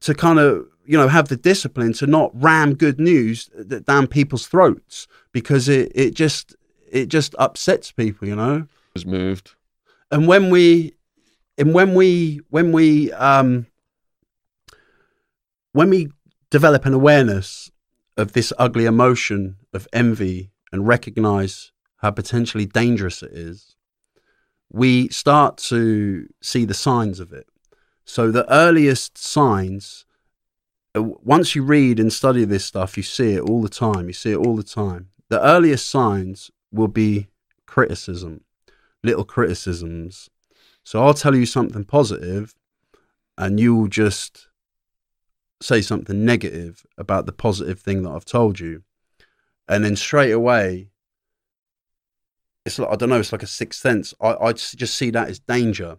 to kind of you know have the discipline to not ram good news down people's throats because it it just it just upsets people, you know. Was moved. And when we and when we when we um when we develop an awareness of this ugly emotion of envy and recognize how potentially dangerous it is, we start to see the signs of it. So the earliest signs, uh, once you read and study this stuff, you see it all the time. You see it all the time. The earliest signs will be criticism, little criticisms. So I'll tell you something positive, and you'll just say something negative about the positive thing that I've told you. And then straight away, it's like, I don't know, it's like a sixth sense. I, I just see that as danger.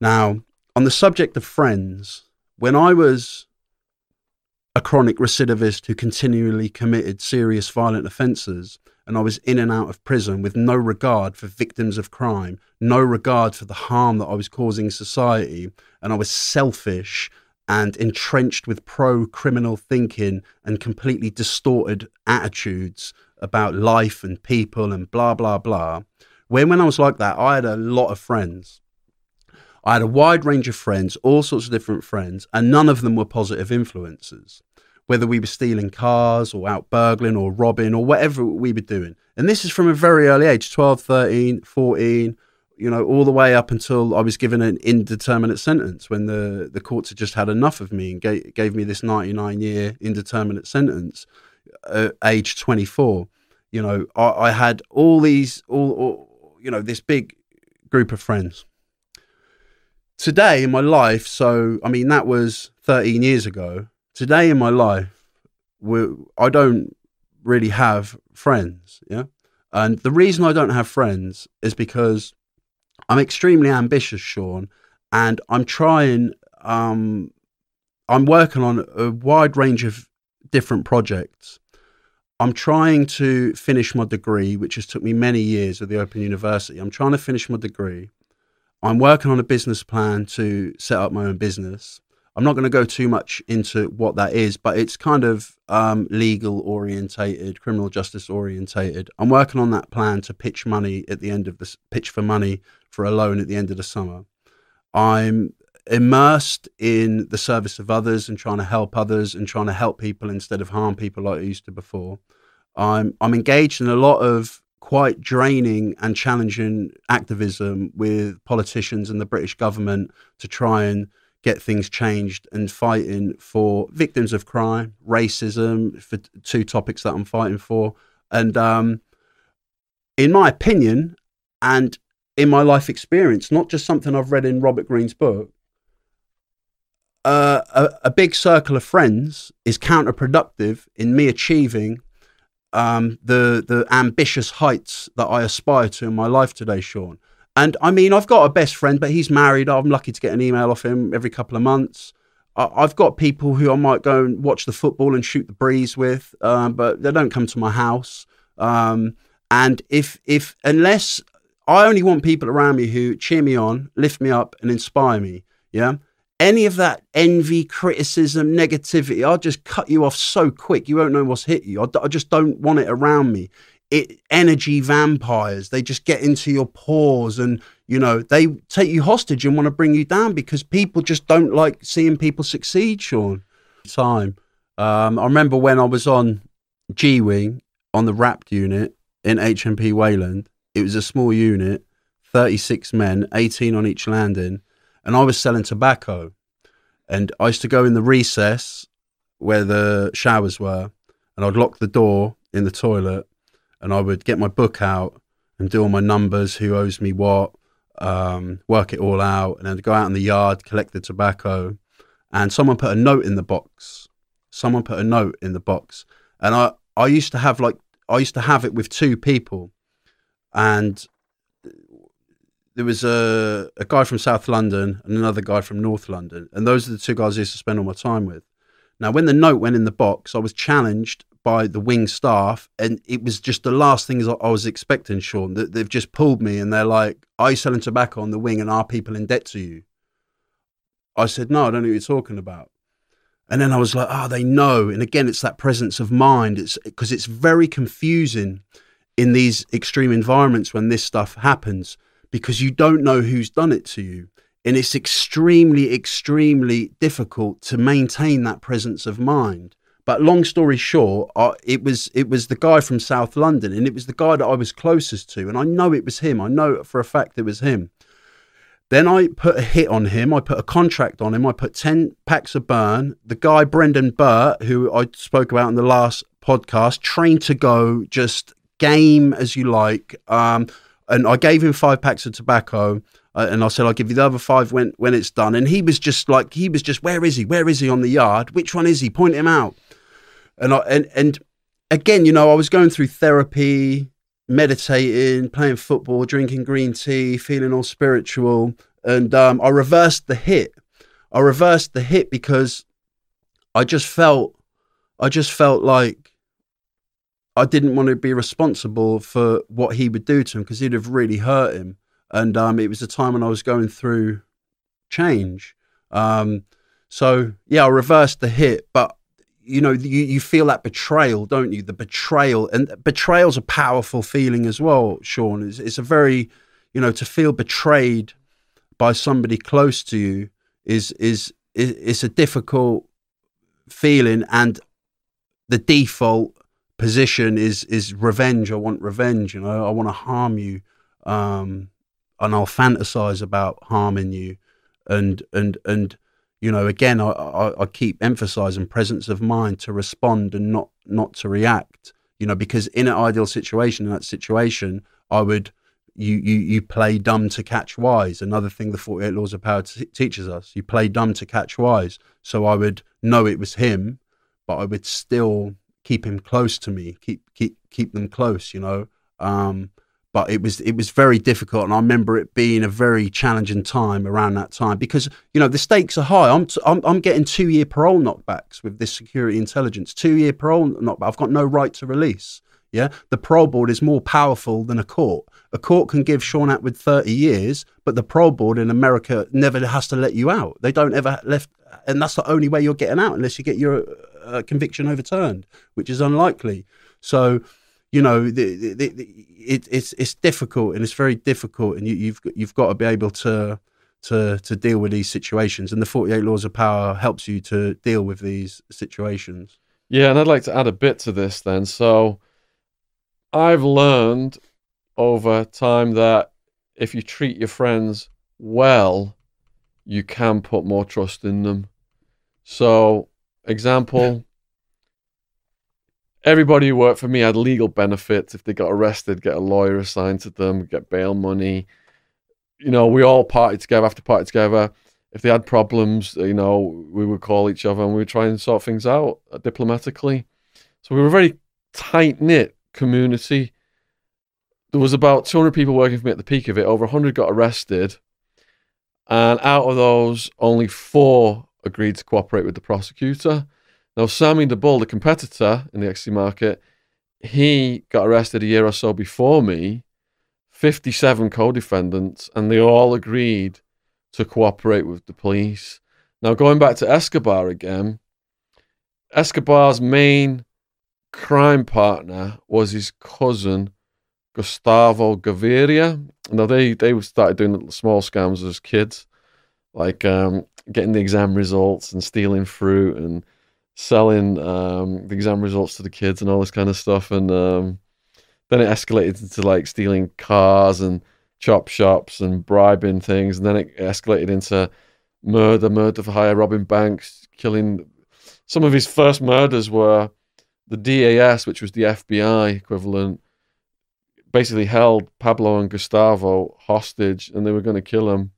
Now, on the subject of friends, when I was a chronic recidivist who continually committed serious violent offences, and I was in and out of prison with no regard for victims of crime, no regard for the harm that I was causing society, and I was selfish and entrenched with pro criminal thinking and completely distorted attitudes about life and people and blah, blah, blah. When, when I was like that, I had a lot of friends. I had a wide range of friends, all sorts of different friends, and none of them were positive influences, whether we were stealing cars or out burgling or robbing or whatever we were doing. And this is from a very early age 12, 13, 14, you know, all the way up until I was given an indeterminate sentence when the, the courts had just had enough of me and gave, gave me this 99 year indeterminate sentence, uh, age 24. You know, I, I had all these, all, all, you know, this big group of friends. Today in my life, so I mean, that was 13 years ago. Today in my life, I don't really have friends. Yeah. And the reason I don't have friends is because I'm extremely ambitious, Shaun, and I'm trying. Um, I'm working on a wide range of different projects. I'm trying to finish my degree, which has took me many years at the Open University. I'm trying to finish my degree. I'm working on a business plan to set up my own business. I'm not going to go too much into what that is, but it's kind of um, legal orientated, criminal justice orientated. I'm working on that plan to pitch money at the end of the pitch for money for a loan at the end of the summer. I'm immersed in the service of others and trying to help others and trying to help people instead of harm people like I used to before. I'm I'm engaged in a lot of quite draining and challenging activism with politicians and the British government to try and get things changed and fighting for victims of crime, racism, for two topics that I'm fighting for. And um, in my opinion, and in my life experience, not just something I've read in Robert Greene's book, uh, a, a, big circle of friends is counterproductive in me achieving um, the the ambitious heights that I aspire to in my life today, Shaun. And I mean, I've got a best friend, but he's married. I'm lucky to get an email off him every couple of months. I've got people who I might go and watch the football and shoot the breeze with, um, but they don't come to my house. Um, and if if unless I only want people around me who cheer me on, lift me up, and inspire me. Yeah. Any of that envy, criticism, negativity, I'll just cut you off so quick. You won't know what's hit you. I, I just don't want it around me it, energy vampires. They just get into your pores and, you know, they take you hostage and want to bring you down because people just don't like seeing people succeed, Shaun. Time. Um, I remember when I was on G Wing on the RAPt unit in HMP Wayland. It was a small unit, 36 men, 18 on each landing, and I was selling tobacco. And I used to go in the recess where the showers were, and I'd lock the door in the toilet and I would get my book out and do all my numbers, who owes me what, um, work it all out, and then go out in the yard, collect the tobacco. And someone put a note in the box. Someone put a note in the box, and I I used to have like I used to have it with two people, and there was a a guy from South London and another guy from North London, and those are the two guys I used to spend all my time with. Now, when the note went in the box, I was challenged by the wing staff, and it was just the last things I was expecting, Shaun. That they've just pulled me, and they're like, "Are you selling tobacco on the wing, and are people in debt to you?" I said, "No, I don't know what you're talking about." And then I was like, oh, they know. And again, it's that presence of mind. It's because it's very confusing in these extreme environments when this stuff happens because you don't know who's done it to you. And it's extremely, extremely difficult to maintain that presence of mind. But long story short, it was it was the guy from South London, and it was the guy that I was closest to, and I know it was him. I know for a fact it was him. Then I put a hit on him. I put a contract on him. I put 10 packs of burn. The guy, Brendan Burt, who I spoke about in the last podcast, trained to go, just game as you like. Um, and I gave him five packs of tobacco. Uh, and I said, I'll give you the other five when, when it's done. And he was just like, he was just, where is he? Where is he on the yard? Which one is he? Point him out. And I, and, and again, you know, I was going through therapy, meditating, playing football, drinking green tea, feeling all spiritual. And um, I reversed the hit. I reversed the hit because I just felt, I just felt like I didn't want to be responsible for what he would do to him because he'd have really hurt him. And um, it was a time when I was going through change. Um, so yeah, I reversed the hit, but you know, you, you feel that betrayal, don't you? The betrayal and betrayal's a powerful feeling as well, Shaun. It's, it's a very, you know, to feel betrayed by somebody close to you is, is, is it's a difficult feeling and the default position is, is revenge. I want revenge, you know, I want to harm you. Um, and I'll fantasize about harming you and, and, and, you know, again, I, I, I, keep emphasizing presence of mind to respond and not not to react. You know, because in an ideal situation, in that situation, I would you you you play dumb to catch wise. Another thing the Forty Eight Laws of Power t- teaches us: you play dumb to catch wise. So I would know it was him, but I would still keep him close to me, keep keep keep them close. You know. Um, but it was it was very difficult and i remember it being a very challenging time around that time because you know the stakes are high i'm t- I'm, I'm getting two year parole knockbacks with this security intelligence two year parole knockback i've got no right to release yeah the parole board is more powerful than a court a court can give shaun attwood 30 years but the parole board in america never has to let you out they don't ever left and that's the only way you're getting out unless you get your uh, conviction overturned which is unlikely so you know, the, the, the, it, it's it's difficult and it's very difficult, and you, you've you've got to be able to to to deal with these situations. And the Forty Eight Laws of Power helps you to deal with these situations. Yeah, and I'd like to add a bit to this then. So, I've learned over time that if you treat your friends well, you can put more trust in them. So, example, everybody who worked for me had legal benefits. If they got arrested, get a lawyer assigned to them, get bail money. You know, we all party together, after party together. If they had problems, you know, we would call each other and we would try and sort things out diplomatically. So we were very tight knit community. There was about 200 people working for me at the peak of it. Over 100 got arrested. And out of those, only four agreed to cooperate with the prosecutor. Now, Sammy the Bull, the competitor in the ecstasy market, he got arrested a year or so before me, 57 co defendants, and they all agreed to cooperate with the police. Now, going back to Escobar again, Escobar's main crime partner was his cousin, Gustavo Gaviria. Now, they, they started doing small scams as kids, like um, getting the exam results and stealing fruit and selling um, the exam results to the kids and all this kind of stuff. And um, then it escalated into like stealing cars and chop shops and bribing things. And then it escalated into murder, murder for hire, robbing banks, killing. Some of his first murders were the DAS, which was the FBI equivalent, basically held Pablo and Gustavo hostage and they were going to kill them.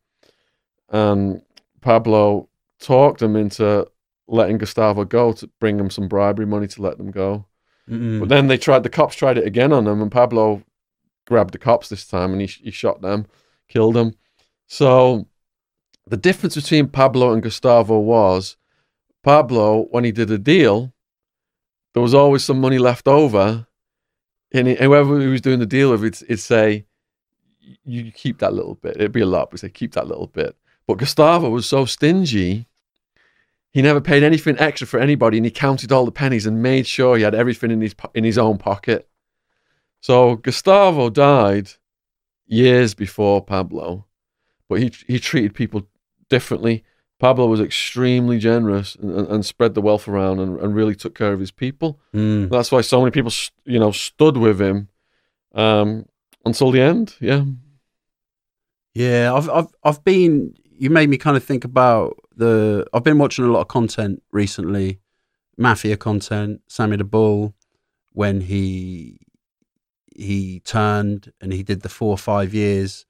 And Pablo talked them into letting Gustavo go to bring him some bribery money to let them go. Mm-mm. But then they tried, the cops tried it again on them, and Pablo grabbed the cops this time and he, he shot them, killed them. So the difference between Pablo and Gustavo was Pablo, when he did a deal, there was always some money left over. And whoever he was doing the deal with, it'd, it'd say, you keep that little bit. It'd be a lot, but say, keep that little bit. But Gustavo was so stingy he never paid anything extra for anybody, and he counted all the pennies and made sure he had everything in his in his own pocket. So Gustavo died years before Pablo, but he he treated people differently. Pablo was extremely generous and, and, spread the wealth around and, and really took care of his people. Mm. That's why so many people, you know, stood with him um, until the end. Yeah. Yeah, I've I've I've been. You made me kind of think about the. I've been watching a lot of content recently, mafia content. Sammy the Bull, when he he turned and he did the four or five years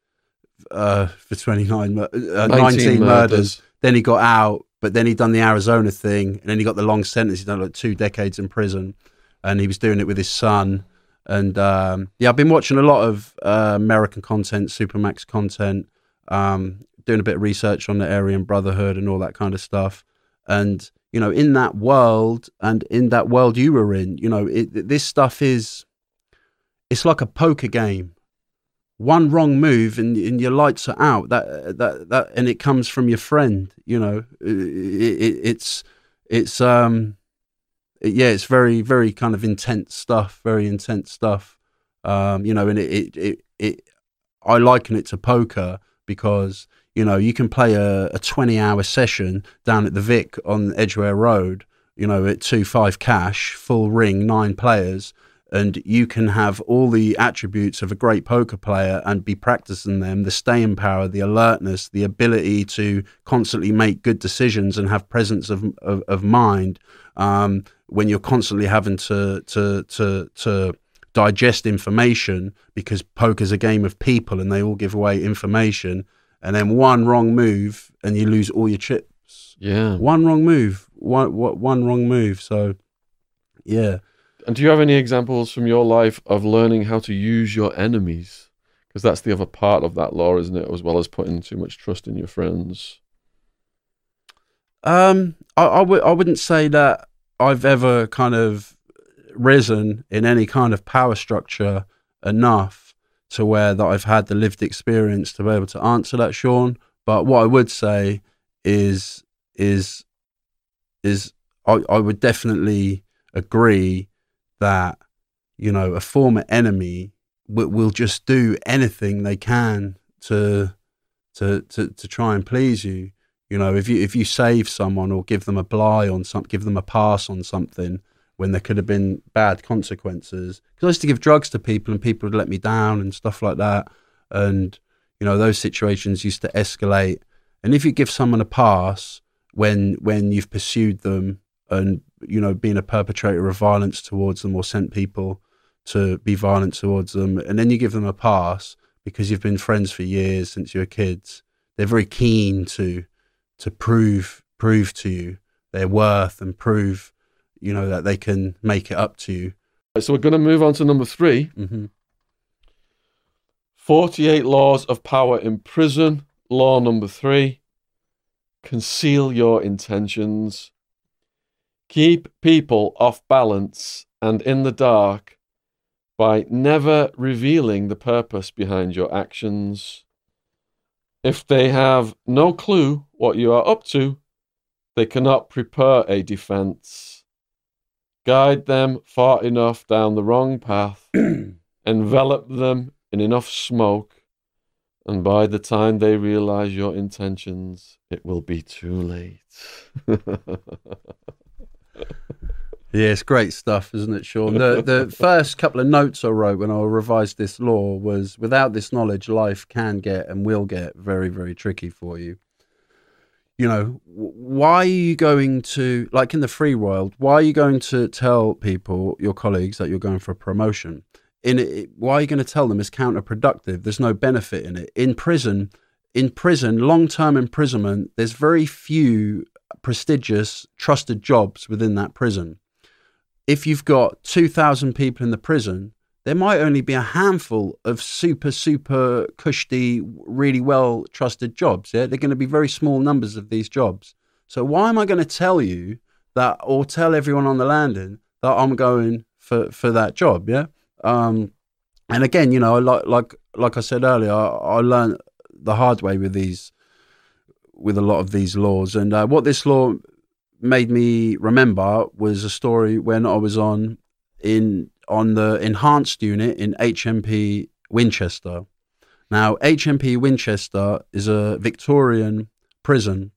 uh, for twenty nine, uh, 19, murders. Then he got out, but then he done the Arizona thing, and then he got the long sentence. He done like two decades in prison, and he was doing it with his son. And um, yeah, I've been watching a lot of uh, American content, Supermax content, um, doing a bit of research on the Aryan Brotherhood and all that kind of stuff. And you know, in that world, and in that world you were in, you know, it, this stuff is, it's like a poker game. One wrong move and, and your lights are out. That that that, and it comes from your friend. You know, it, it, it's it's um yeah, it's very, very kind of intense stuff. Very intense stuff. Um, you know, and it, it, it, it, I liken it to poker because you know you can play a, a twenty-hour session down at the Vic on Edgware Road. You know, at two five cash, full ring, nine players, and you can have all the attributes of a great poker player and be practicing them the staying power the alertness the ability to constantly make good decisions and have presence of of, of mind um, when you're constantly having to to to to digest information because poker's a game of people and they all give away information and then one wrong move and you lose all your chips. Yeah. one wrong move. One one one wrong move. So yeah And do you have any examples from your life of learning how to use your enemies? Because that's the other part of that law, isn't it? As well as putting too much trust in your friends. Um, I, I w- I wouldn't say that I've ever kind of risen in any kind of power structure enough to where that I've had the lived experience to be able to answer that, Shaun. But what I would say is is is I, I would definitely agree that you know a former enemy will, will just do anything they can to to to to try and please you. You know, if you if you save someone or give them a bly on some, give them a pass on something when there could have been bad consequences. Because I used to give drugs to people and people would let me down and stuff like that. And you know, those situations used to escalate. And if you give someone a pass when when you've pursued them and you know being a perpetrator of violence towards them or sent people to be violent towards them, and then you give them a pass because you've been friends for years since you were kids, they're very keen to to prove prove to you their worth and prove you know that they can make it up to you. So we're going to move on to number three hmm 48 laws of power in prison. Law number three conceal your intentions. Keep people off balance and in the dark by never revealing the purpose behind your actions. If they have no clue what you are up to, they cannot prepare a defense. Guide them far enough down the wrong path, envelop them in enough smoke, and by the time they realize your intentions, it will be too late. Yeah, it's great stuff, isn't it, Shaun? The the first couple of notes I wrote when I revised this law was without this knowledge, life can get and will get very, very tricky for you. You know, why are you going to like in the free world? Why are you going to tell people, your colleagues, that you're going for a promotion? In it, why are you going to tell them it's counterproductive? There's no benefit in it. In prison, in prison, long-term imprisonment, there's very few prestigious, trusted jobs within that prison if you've got 2,000 people in the prison, there might only be a handful of super, super cushy, really well trusted jobs. Yeah, they're going to be very small numbers of these jobs. So why am I going to tell you that, or tell everyone on the landing that I'm going for for that job? Yeah. Um, and again, you know, like like like I said earlier, I, I learned the hard way with these, with a lot of these laws, and uh, what this law made me remember was a story when I was on in on the enhanced unit in HMP Winchester. Now, HMP Winchester is a Victorian prison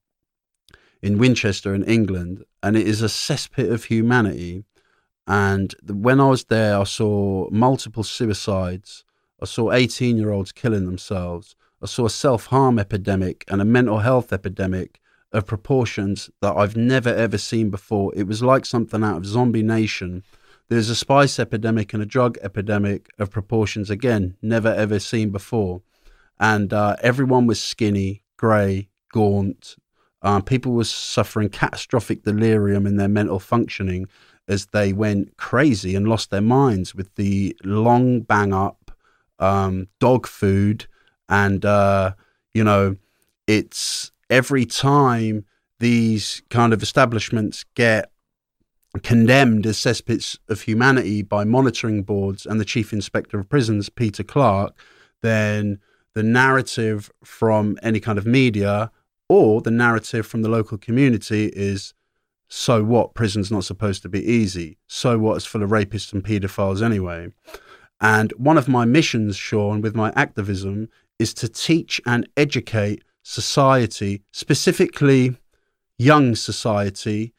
in Winchester in England, and it is a cesspit of humanity. And when I was there, I saw multiple suicides. I saw 18 year olds killing themselves. I saw a self harm epidemic and a mental health epidemic of proportions that I've never ever seen before. It was like something out of Zombie Nation. There's a spice epidemic and a drug epidemic of proportions again never ever seen before, and uh, everyone was skinny, grey, gaunt. Uh, people were suffering catastrophic delirium in their mental functioning as they went crazy and lost their minds with the long bang up um, dog food and uh, you know it's every time these kind of establishments get condemned as cesspits of humanity by monitoring boards and the chief inspector of prisons, Peter Clarke, then the narrative from any kind of media or the narrative from the local community is so what? Prison's not supposed to be easy. So what? It's full of rapists and paedophiles anyway. And one of my missions, Shaun, with my activism, is to teach and educate society, specifically young society,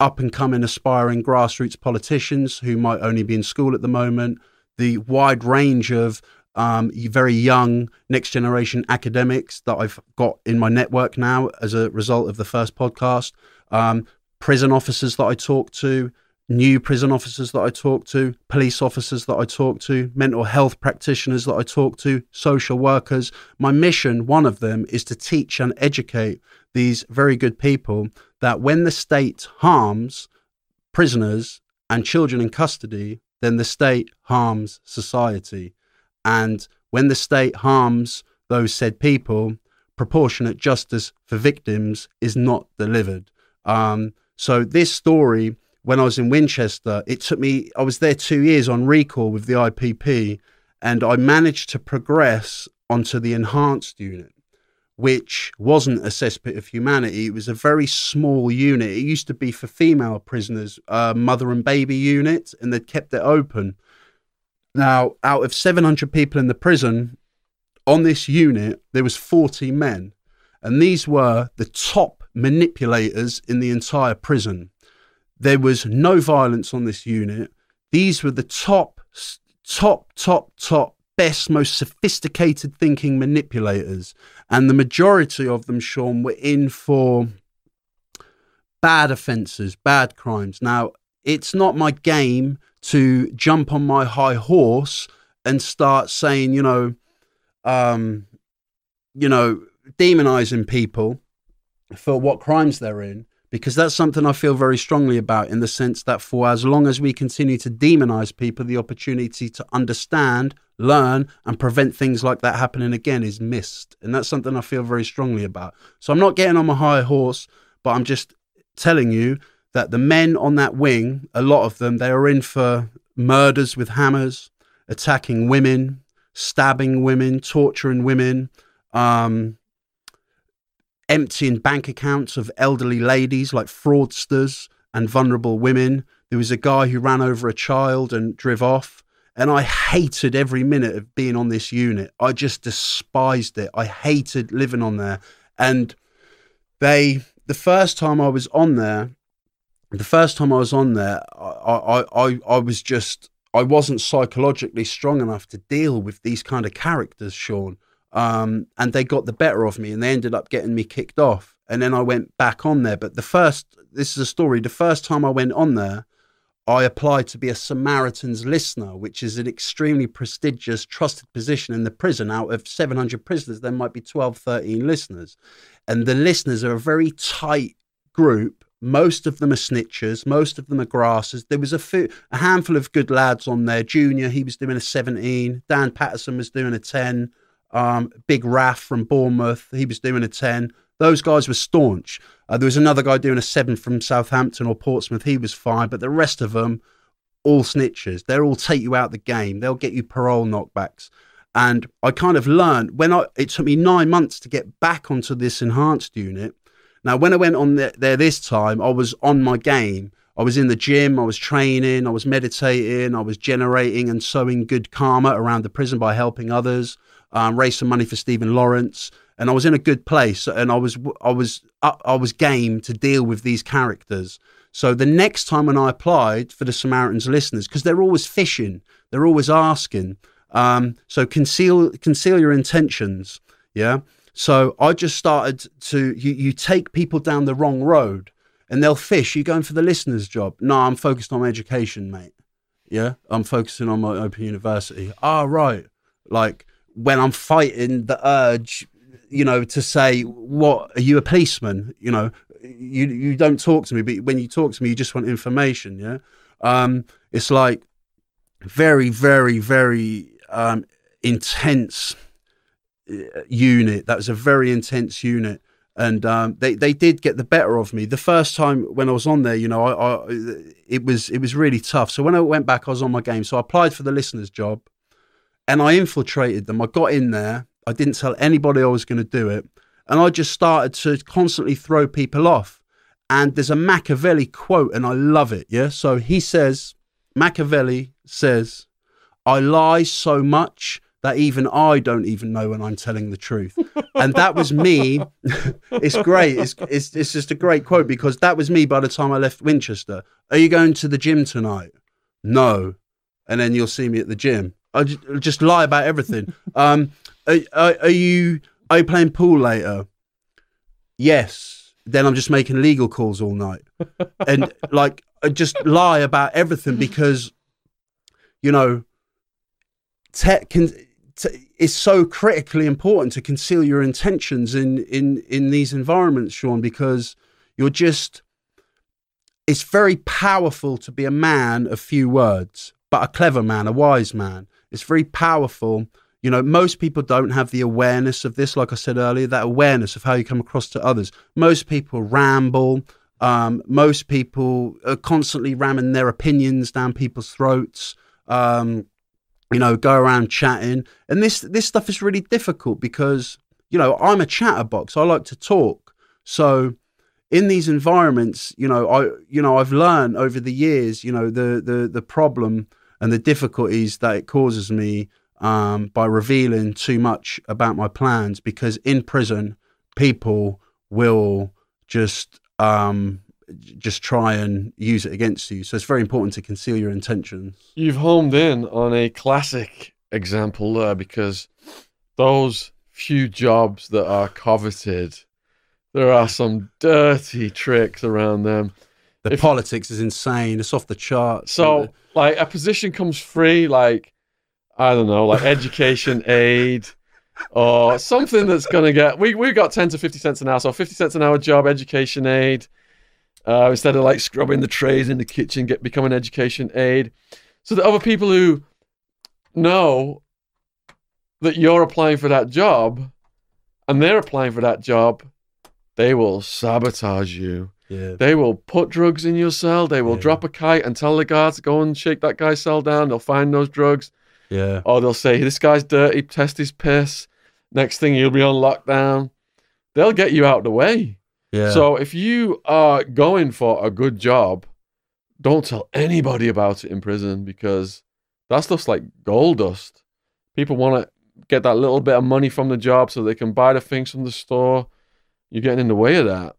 up and coming, aspiring grassroots politicians who might only be in school at the moment, the wide range of um, very young next generation academics that I've got in my network now as a result of the first podcast, um, prison officers that I talk to, new prison officers that I talk to, police officers that I talk to, mental health practitioners that I talk to, social workers. My mission, one of them, is to teach and educate these very good people that when the state harms prisoners and children in custody, then the state harms society. And when the state harms those said people, proportionate justice for victims is not delivered. Um, so this story when I was in Winchester, it took me, I was there two years on recall with the IPP, and I managed to progress onto the enhanced unit, which wasn't a cesspit of humanity. It was a very small unit. It used to be for female prisoners, a mother and baby unit, and they'd kept it open. Now, out of 700 people in the prison, on this unit, there was 40 men, and these were the top manipulators in the entire prison there was no violence on this unit. These were the top, top, top, top, best, most sophisticated thinking manipulators. And the majority of them, Shaun, were in for bad offences, bad crimes. Now, it's not my game to jump on my high horse and start saying, you know, um, you know, demonizing people for what crimes they're in because that's something I feel very strongly about in the sense that for as long as we continue to demonize people, the opportunity to understand, learn, and prevent things like that happening again is missed. And that's something I feel very strongly about. So I'm not getting on my high horse, but I'm just telling you that the men on that wing, a lot of them, they are in for murders with hammers, attacking women, stabbing women, torturing women. Um, emptying bank accounts of elderly ladies like fraudsters and vulnerable women. There was a guy who ran over a child and drove off. And I hated every minute of being on this unit. I just despised it. I hated living on there. And they, the first time I was on there, the first time I was on there, I, I, I, I was just, I wasn't psychologically strong enough to deal with these kind of characters, Shaun. Um, and they got the better of me and they ended up getting me kicked off. And then I went back on there. But the first, this is a story, the first time I went on there, I applied to be a Samaritan's listener, which is an extremely prestigious, trusted position in the prison. Out of 700 prisoners, there might be 12, 13 listeners. And the listeners are a very tight group. Most of them are snitchers. Most of them are grassers. There was a, few, a handful of good lads on there. Junior, he was doing a 17. Dan Patterson was doing a 10. Um, Big Raff from Bournemouth, he was doing a 10. Those guys were staunch. Uh, there was another guy doing a 7 from Southampton or Portsmouth. He was fine. But the rest of them, all snitches. They'll all take you out the game. They'll get you parole knockbacks. And I kind of learned when I, it took me nine months to get back onto this enhanced unit. Now, when I went on there, there this time, I was on my game. I was in the gym, I was training, I was meditating, I was generating and sowing good karma around the prison by helping others, um, raise some money for Stephen Lawrence, and I was in a good place. And I was, I was, I was game to deal with these characters. So the next time when I applied for the Samaritans listeners, because they're always fishing, they're always asking. Um, so conceal conceal your intentions. Yeah. So I just started to you, you take people down the wrong road and they'll fish. You going for the listener's job? No, I'm focused on education, mate. Yeah, I'm focusing on my open university. Ah, right. Like when I'm fighting the urge, you know, to say, "What are you a policeman?" You know, you you don't talk to me, but when you talk to me, you just want information. Yeah, um, it's like very, very, very um, intense uh, unit. That was a very intense unit, and um, they they did get the better of me. The first time when I was on there, you know, I, I it was it was really tough. So when I went back, I was on my game. So I applied for the listeners job, and I infiltrated them. I got in there. I didn't tell anybody I was going to do it and I just started to constantly throw people off. And there's a Machiavelli quote, and I love it. Yeah. So he says, Machiavelli says, I lie so much that even I don't even know when I'm telling the truth. And that was me. it's great. It's, it's, it's just a great quote because that was me by the time I left Winchester. Are you going to the gym tonight? No. And then you'll see me at the gym. I just, just lie about everything. Um, are, are, are you are you playing pool later? Yes. Then I'm just making legal calls all night. and like, I just lie about everything because, you know, tech can. T- it's so critically important to conceal your intentions in in in these environments, Shaun, because you're just. It's very powerful to be a man of few words, but a clever man, a wise man. It's very powerful you know, most people don't have the awareness of this, like I said earlier, that awareness of how you come across to others. Most people ramble. Um, most people are constantly ramming their opinions down people's throats. Um, you know, go around chatting, and this this stuff is really difficult because you know I'm a chatterbox. I like to talk, so in these environments, you know, I you know I've learned over the years, you know, the the the problem and the difficulties that it causes me um, by revealing too much about my plans because in prison, people will just um, just try and use it against you. So it's very important to conceal your intentions. You've homed in on a classic example there because those few jobs that are coveted, there are some dirty tricks around them. The if, politics is insane. It's off the charts. So, like, a position comes free, like I don't know, like education aid or something that's going to get. We we got ten to fifty cents an hour, so fifty cents an hour job, education aid. Uh, instead of like scrubbing the trays in the kitchen, get become an education aid. So that other people who know that you're applying for that job and they're applying for that job, they will sabotage you. Yeah. They will put drugs in your cell. They will yeah. drop a kite and tell the guards go and shake that guy's cell down. They'll find those drugs. Yeah. Or they'll say, this guy's dirty, test his piss. Next thing you'll be on lockdown. They'll get you out of the way. Yeah. So if you are going for a good job, don't tell anybody about it in prison because that stuff's like gold dust. People want to get that little bit of money from the job so they can buy the things from the store. You're getting in the way of that.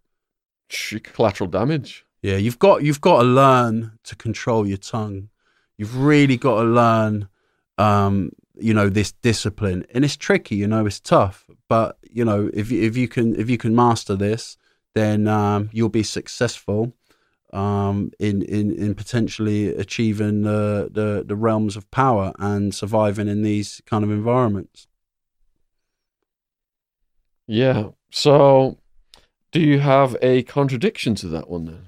Collateral damage. Yeah, you've got you've got to learn to control your tongue. You've really got to learn um, you know this discipline and it's tricky you know it's tough but you know if you, if you can if you can master this then um, you'll be successful um, in, in in potentially achieving the, the the realms of power and surviving in these kind of environments yeah so do you have a contradiction to that one then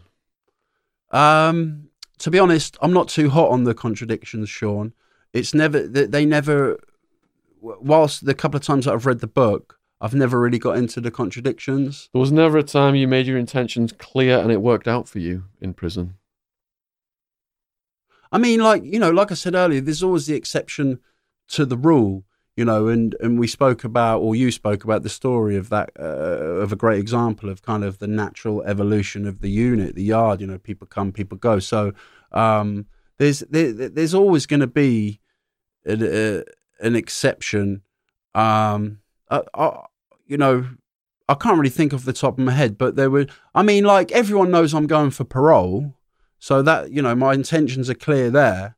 um to be honest i'm not too hot on the contradictions shaun it's never they never. Whilst the couple of times that I've read the book, I've never really got into the contradictions. There was never a time you made your intentions clear and it worked out for you in prison. I mean, like you know, like I said earlier, there's always the exception to the rule. You know, and and we spoke about, or you spoke about the story of that uh, of a great example of kind of the natural evolution of the unit, the yard. You know, people come, people go. So um, there's there, there's always going to be an, uh, an exception. Um, I, I, you know, I can't really think off the top of my head, but there were. I mean, like everyone knows I'm going for parole, so that you know my intentions are clear there.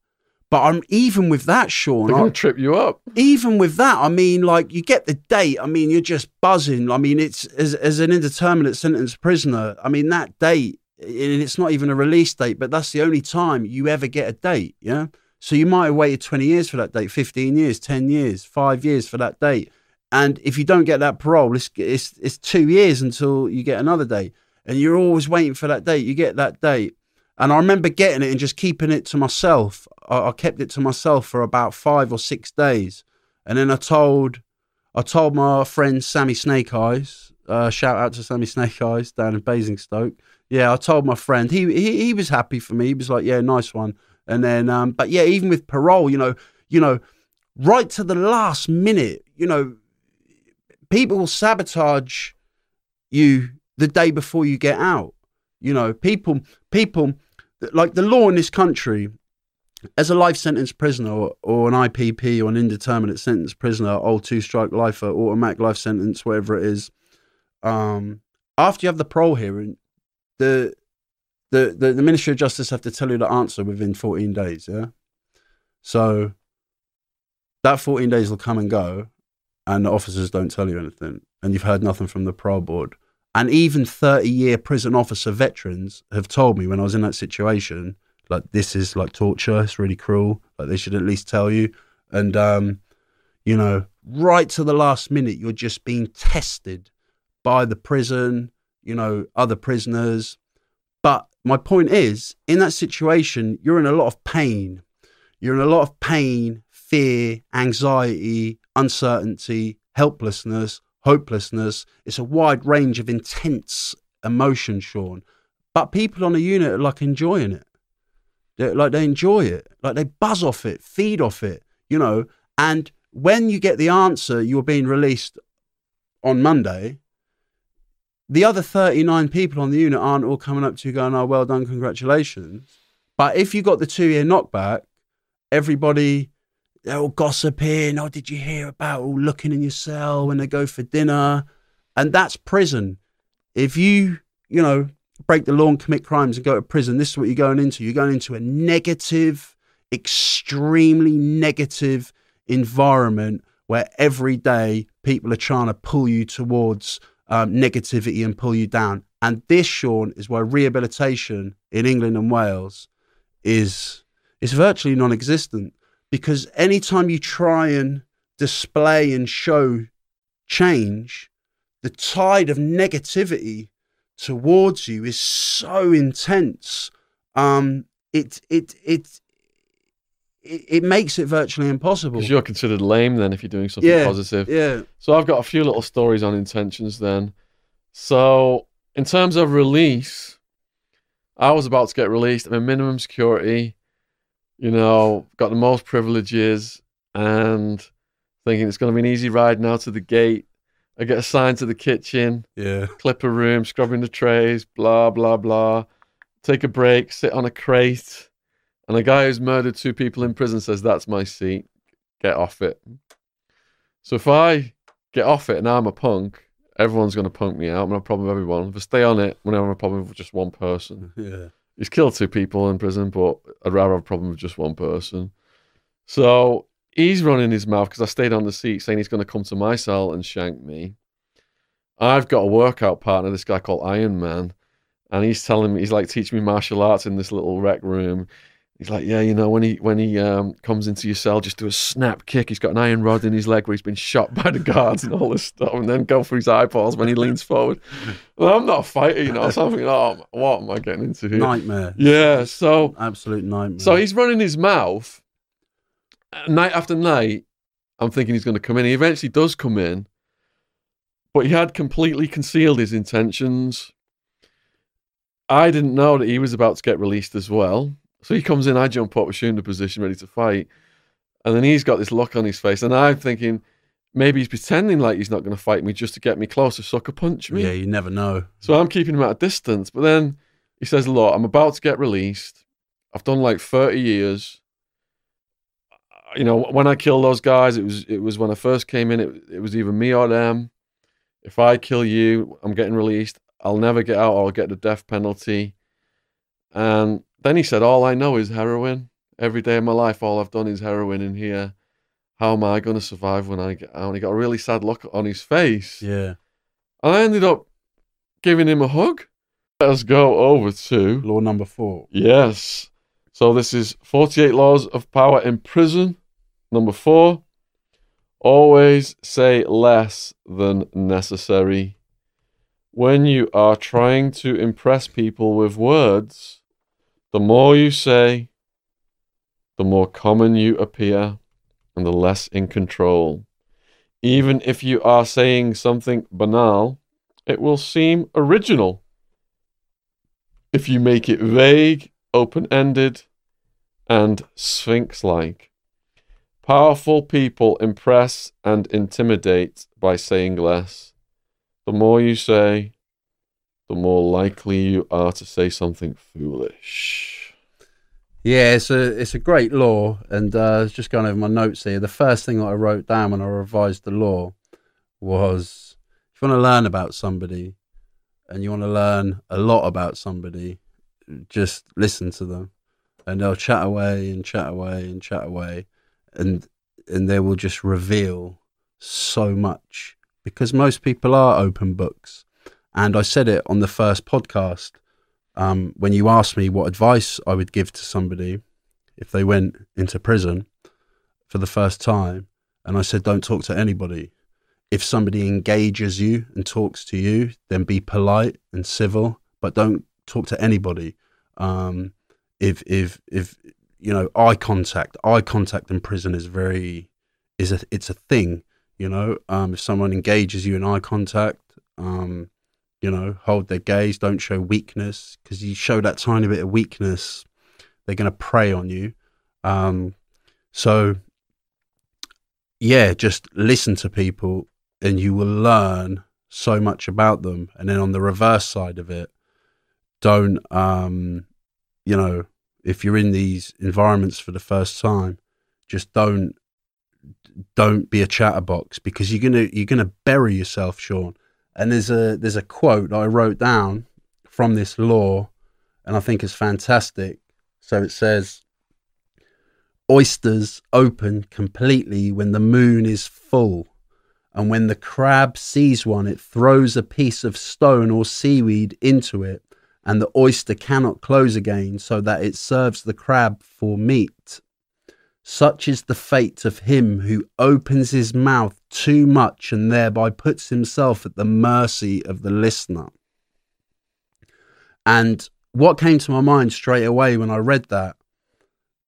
But I'm even with that, Shaun. They're I- going to trip you up. even with that, I mean, like you get the date. I mean, you're just buzzing. I mean, it's as as an indeterminate sentence prisoner. I mean, that date, and it's not even a release date, but that's the only time you ever get a date. Yeah. So you might have waited 20 years for that date, 15 years, 10 years, five years for that date. And if you don't get that parole, it's, it's, it's two years until you get another date. And you're always waiting for that date. You get that date. And I remember getting it and just keeping it to myself. I, I kept it to myself for about five or six days. And then I told, I told my friend Sammy Snake Eyes. Uh, shout out to Sammy Snake Eyes down in Basingstoke. Yeah, I told my friend. He, he he was happy for me. He was like, "Yeah, nice one." And then, um, but yeah, even with parole, you know, you know, right to the last minute, you know, people will sabotage you the day before you get out. You know, people, people, like the law in this country, as a life sentence prisoner or, or an IPP or an indeterminate sentence prisoner, old two strike lifer, automatic life sentence, whatever it is, um, after you have the parole hearing, the, the the the Ministry of Justice have to tell you the answer within 14 days. Yeah, so that 14 days will come and go, and the officers don't tell you anything, and you've heard nothing from the parole board. And even 30 year prison officer veterans have told me when I was in that situation, like this is like torture. It's really cruel. Like they should at least tell you. And um, you know, right to the last minute, you're just being tested by the prison. You know, other prisoners. But my point is, in that situation, you're in a lot of pain. You're in a lot of pain, fear, anxiety, uncertainty, helplessness, hopelessness. It's a wide range of intense emotion, Shaun. But people on a unit are like enjoying it. They're, like they enjoy it. Like they buzz off it, feed off it, you know. And when you get the answer, you're being released on Monday. The other 39 people on the unit aren't all coming up to you going, oh, well done, congratulations. But if you got the two year knockback, everybody, they're all gossiping. Oh, did you hear about all looking in your cell when they go for dinner? And that's prison. If you, you know, break the law and commit crimes and go to prison, this is what you're going into. You're going into a negative, extremely negative environment where every day people are trying to pull you towards um, negativity and pull you down. And this, Shaun, is why rehabilitation in England and Wales is is virtually non-existent because anytime you try and display and show change, the tide of negativity towards you is so intense. Um, it it it it, it makes it virtually impossible. Because you're considered lame then if you're doing something Yeah. positive. Yeah, So I've got a few little stories on intentions then. So in terms of release, I was about to get released. I'm in minimum security, you know, got the most privileges and thinking it's going to be an easy ride now to the gate. I get assigned to the kitchen, yeah, clip a room, scrubbing the trays, blah, blah, blah. Take a break, sit on a crate. And a guy who's murdered two people in prison says, That's my seat. Get off it. So if I get off it and I'm a punk, everyone's going to punk me out. I'm going to have a problem with everyone. If I stay on it, I'm going to have a problem with just one person. yeah. He's killed two people in prison, but I'd rather have a problem with just one person. So he's running his mouth because I stayed on the seat saying he's going to come to my cell and shank me. I've got a workout partner, this guy called Iron Man, and he's telling me he's like teaching me martial arts in this little rec room. He's like, yeah, you know, when he when he um, comes into your cell, just do a snap kick. He's got an iron rod in his leg where he's been shot by the guards and all this stuff, and then go for his eyeballs when he leans forward. Well, I'm not a fighter, you know. So I'm thinking, oh, what am I getting into here? Nightmare. Yeah, so Absolute nightmare. so he's running his mouth night after night. I'm thinking he's going to come in. He eventually does come in, but he had completely concealed his intentions. I didn't know that he was about to get released as well. So he comes in, I jump up, assume the position, ready to fight. And then he's got this look on his face. And I'm thinking, maybe he's pretending like he's not going to fight me just to get me close to sucker punch me. Yeah, you never know. So I'm keeping him at a distance. But then he says, Look, I'm about to get released. I've done like 30 years. You know, when I killed those guys, it was it was when I first came in, it, it was either me or them. If I kill you, I'm getting released. I'll never get out or I'll get the death penalty. And then he said, All I know is heroin. Every day of my life, all I've done is heroin in here. How am I going to survive when I get out? And he got a really sad look on his face. Yeah. And I ended up giving him a hug. Let us go over to Law number four. yes. So this is 48 laws of power in prison. Number four, always say less than necessary. When you are trying to impress people with words, the more you say, the more common you appear and the less in control. Even if you are saying something banal, it will seem original. If you make it vague, open ended, and sphinx like. Powerful people impress and intimidate by saying less. The more you say, the more likely you are to say something foolish. Yeah, it's a it's a great law, and uh, just going over my notes here. The first thing that I wrote down when I revised the law was if you want to learn about somebody, and you want to learn a lot about somebody, just listen to them, and they'll chat away and chat away and chat away, and and they will just reveal so much because most people are open books, and I said it on the first podcast um, when you asked me what advice I would give to somebody if they went into prison for the first time, and I said, don't talk to anybody. If somebody engages you and talks to you, then be polite and civil, but don't talk to anybody. Um, if if if you know eye contact, eye contact in prison is very is a it's a thing. You know, um, if someone engages you in eye contact, um, you know, hold their gaze, don't show weakness because you show that tiny bit of weakness, they're going to prey on you. Um, so, yeah, just listen to people and you will learn so much about them. And then on the reverse side of it, don't, um, you know, if you're in these environments for the first time, just don't don't be a chatterbox because you're gonna you're gonna bury yourself, Shaun and there's a there's a quote that I wrote down from this law, and I think it's fantastic. So it says, "Oysters open completely when the moon is full, and when the crab sees one, it throws a piece of stone or seaweed into it, and the oyster cannot close again, so that it serves the crab for meat." Such is the fate of him who opens his mouth too much and thereby puts himself at the mercy of the listener. And what came to my mind straight away when I read that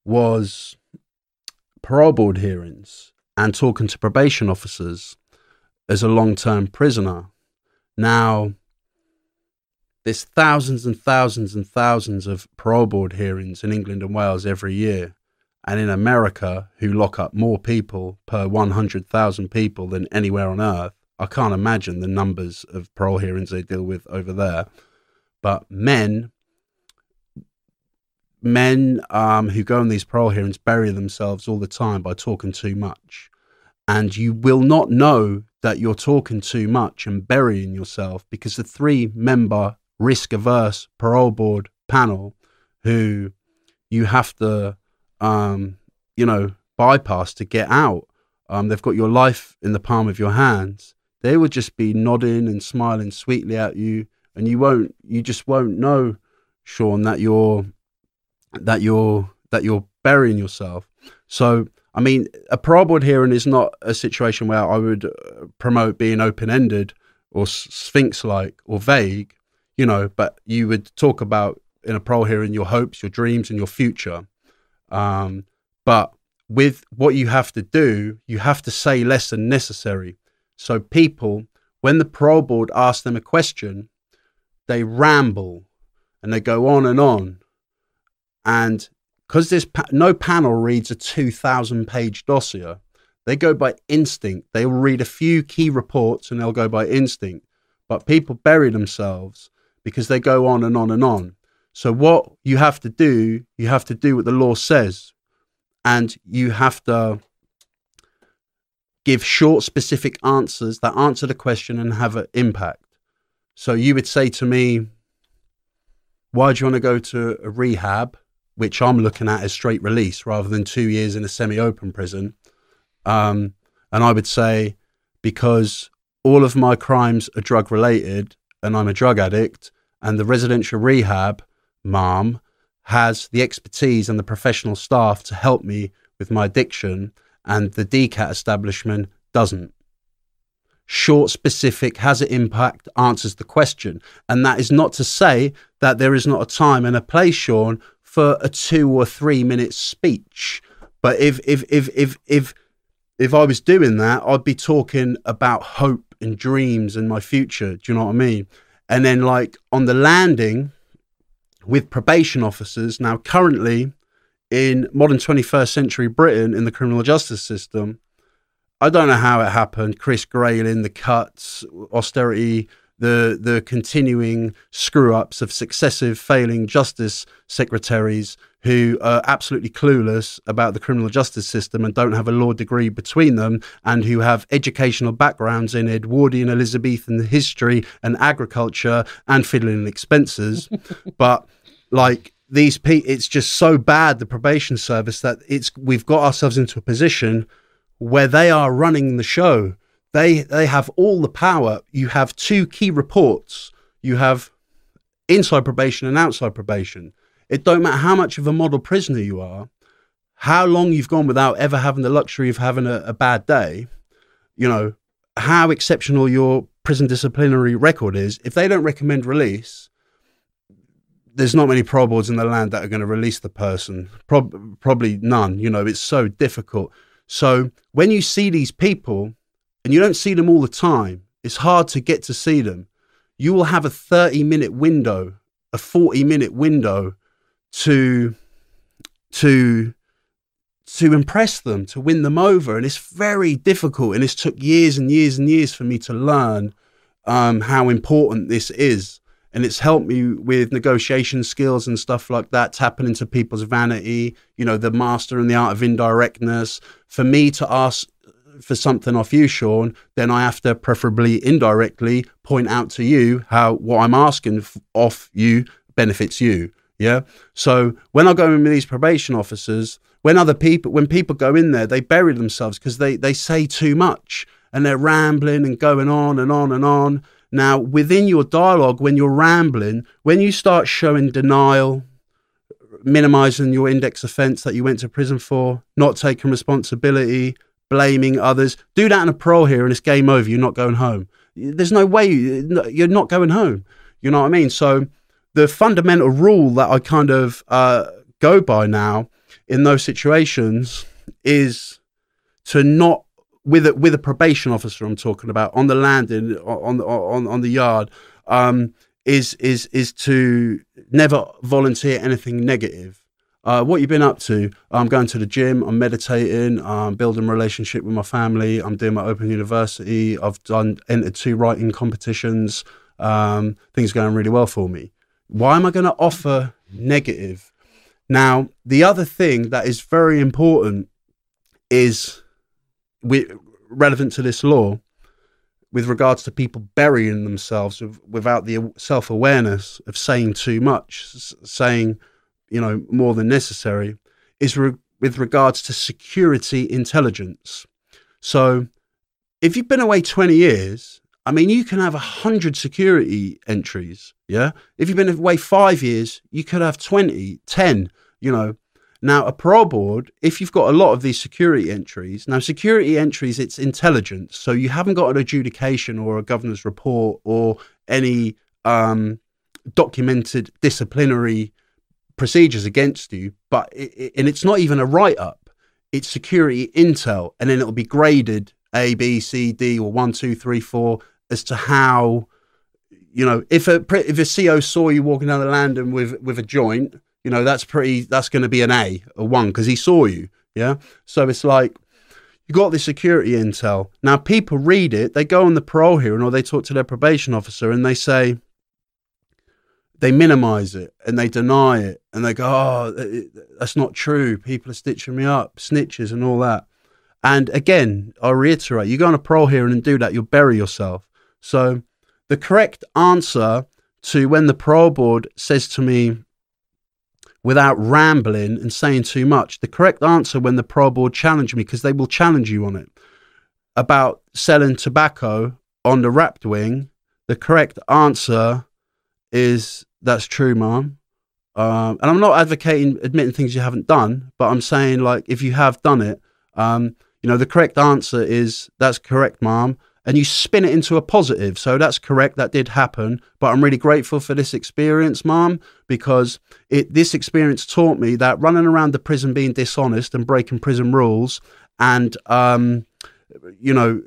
was parole board hearings and talking to probation officers as a long term prisoner. Now, there's thousands and thousands and thousands of parole board hearings in England and Wales every year and in America, who lock up more people per 100,000 people than anywhere on earth, I can't imagine the numbers of parole hearings they deal with over there. But men, men um, who go on these parole hearings bury themselves all the time by talking too much. And you will not know that you're talking too much and burying yourself because the three member risk averse parole board panel who you have to um, you know, bypass to get out. Um, they've got your life in the palm of your hands. They would just be nodding and smiling sweetly at you, and you won't, you just won't know, Shaun, that you're, that you're, that you're burying yourself. So, I mean, a parole board hearing is not a situation where I would uh, promote being open ended or sphinx like or vague, you know, but you would talk about in a parole hearing your hopes, your dreams, and your future. Um, but with what you have to do, you have to say less than necessary. So people, when the parole board asks them a question, they ramble and they go on and on. And because this pa- no panel reads a 2,000 page dossier, They go by instinct. They'll read a few key reports and they'll go by instinct. But people bury themselves because they go on and on and on. So what you have to do, you have to do what the law says, and you have to give short, specific answers that answer the question and have an impact. So you would say to me, "Why do you want to go to a rehab?" Which I'm looking at as straight release rather than two years in a semi-open prison. Um, and I would say, because all of my crimes are drug related and I'm a drug addict, and the residential rehab mom has the expertise and the professional staff to help me with my addiction, and the DCAT establishment doesn't. Short, specific, has an impact, answers the question. And that is not to say that there is not a time and a place, Shaun, for a two or three minute speech. But if if if if if if I was doing that, I'd be talking about hope and dreams and my future. Do you know what I mean? And then like on the landing, with probation officers. Now, currently in modern 21st century Britain, in the criminal justice system, I don't know how it happened. Chris Grayling, the cuts, austerity, the the continuing screw ups of successive failing justice secretaries who are absolutely clueless about the criminal justice system and don't have a law degree between them and who have educational backgrounds in Edwardian Elizabethan history and agriculture and fiddling expenses. but like these people, it's just so bad, the probation service, that it's we've got ourselves into a position where they are running the show. They they have all the power. You have two key reports. You have inside probation and outside probation it don't matter how much of a model prisoner you are, how long you've gone without ever having the luxury of having a, a bad day, you know, how exceptional your prison disciplinary record is. If they don't recommend release, there's not many probables in the land that are going to release the person. Prob- probably none. You know, it's so difficult. So when you see these people, and you don't see them all the time, it's hard to get to see them. You will have a 30 minute window, a 40 minute window to to to impress them, to win them over, and it's very difficult. And it's took years and years and years for me to learn um, how important this is. And it's helped me with negotiation skills and stuff like that, tapping into people's vanity, you know, the master and the art of indirectness. For me to ask for something off you, Shaun, then I have to preferably indirectly point out to you how what I'm asking f- off you benefits you. Yeah. So when I go in with these probation officers, when other people, when people go in there, they bury themselves because they, they say too much and they're rambling and going on and on and on. Now, within your dialogue, when you're rambling, when you start showing denial, minimizing your index offense that you went to prison for, not taking responsibility, blaming others, do that in a parole here and it's game over. You're not going home. There's no way you're not going home. You know what I mean? So, the fundamental rule that I kind of uh, go by now in those situations is to not with a, with a probation officer I'm talking about on the landing on on on the yard um, is is is to never volunteer anything negative. Uh, what you've been up to? I'm going to the gym. I'm meditating. I'm building a relationship with my family. I'm doing my open university. I've done entered two writing competitions. Um, things going really well for me. Why am I going to offer negative? Now, the other thing that is very important is relevant to this law with regards to people burying themselves without the self awareness of saying too much, saying, you know, more than necessary, is re- with regards to security intelligence. So, if you've been away 20 years I mean, you can have a hundred security entries. Yeah. If you've been away five years, you could have 20, 10, you know. Now, a parole board, if you've got a lot of these security entries, now security entries, it's intelligence. So you haven't got an adjudication or a governor's report or any um, documented disciplinary procedures against you, but it, and it's not even a write up. It's security intel, and then it'll be graded A, B, C, D, or one, two, three, four, as to how you know if a if a CO saw you walking down the landing with with a joint, you know that's pretty that's going to be an A, a one because he saw you. Yeah, so it's like you got this security intel. Now people read it, they go on the parole hearing or they talk to their probation officer and they say they minimize it and they deny it and they go, "Oh, that's not true. People are stitching me up, snitches and all that." And again, I reiterate, you go on a parole hearing and do that, you'll bury yourself. So the correct answer to when the parole board says to me, without rambling and saying too much, the correct answer when the parole board challenge me, because they will challenge you on it, about selling tobacco on the RAPt wing, the correct answer is that's true, ma'am. Um, and I'm not advocating admitting things you haven't done, but I'm saying like if you have done it, um, you know, the correct answer is that's correct, ma'am. And you spin it into a positive. So that's correct. That did happen. But I'm really grateful for this experience, ma'am, because it this experience taught me that running around the prison being dishonest and breaking prison rules and um, you know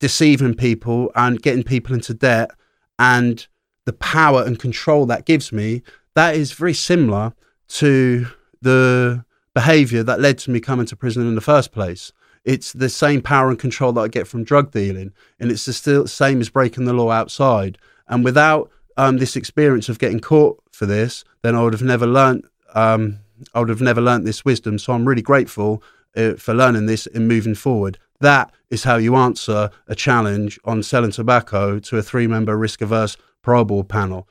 deceiving people and getting people into debt and the power and control that gives me that is very similar to the behavior that led to me coming to prison in the first place it's the same power and control that I get from drug dealing, and it's the still same as breaking the law outside. And without um, this experience of getting caught for this, then I would have never learnt. Um, I would have never learnt this wisdom. So I'm really grateful uh, for learning this and moving forward. That is how you answer a challenge on selling tobacco to a three-member risk-averse board panel.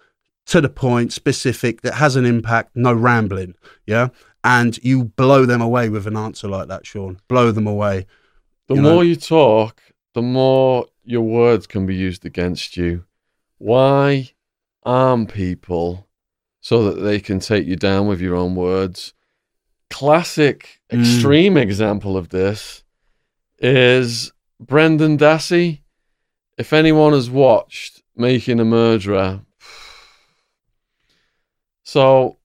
To the point, specific, that has an impact, no rambling. Yeah and you blow them away with an answer like that, Shaun. Blow them away. The you more know- you talk, the more your words can be used against you. Why arm people so that they can take you down with your own words? Classic, Mm. extreme example of this is Brendan Dassey. If anyone has watched Making a Murderer, so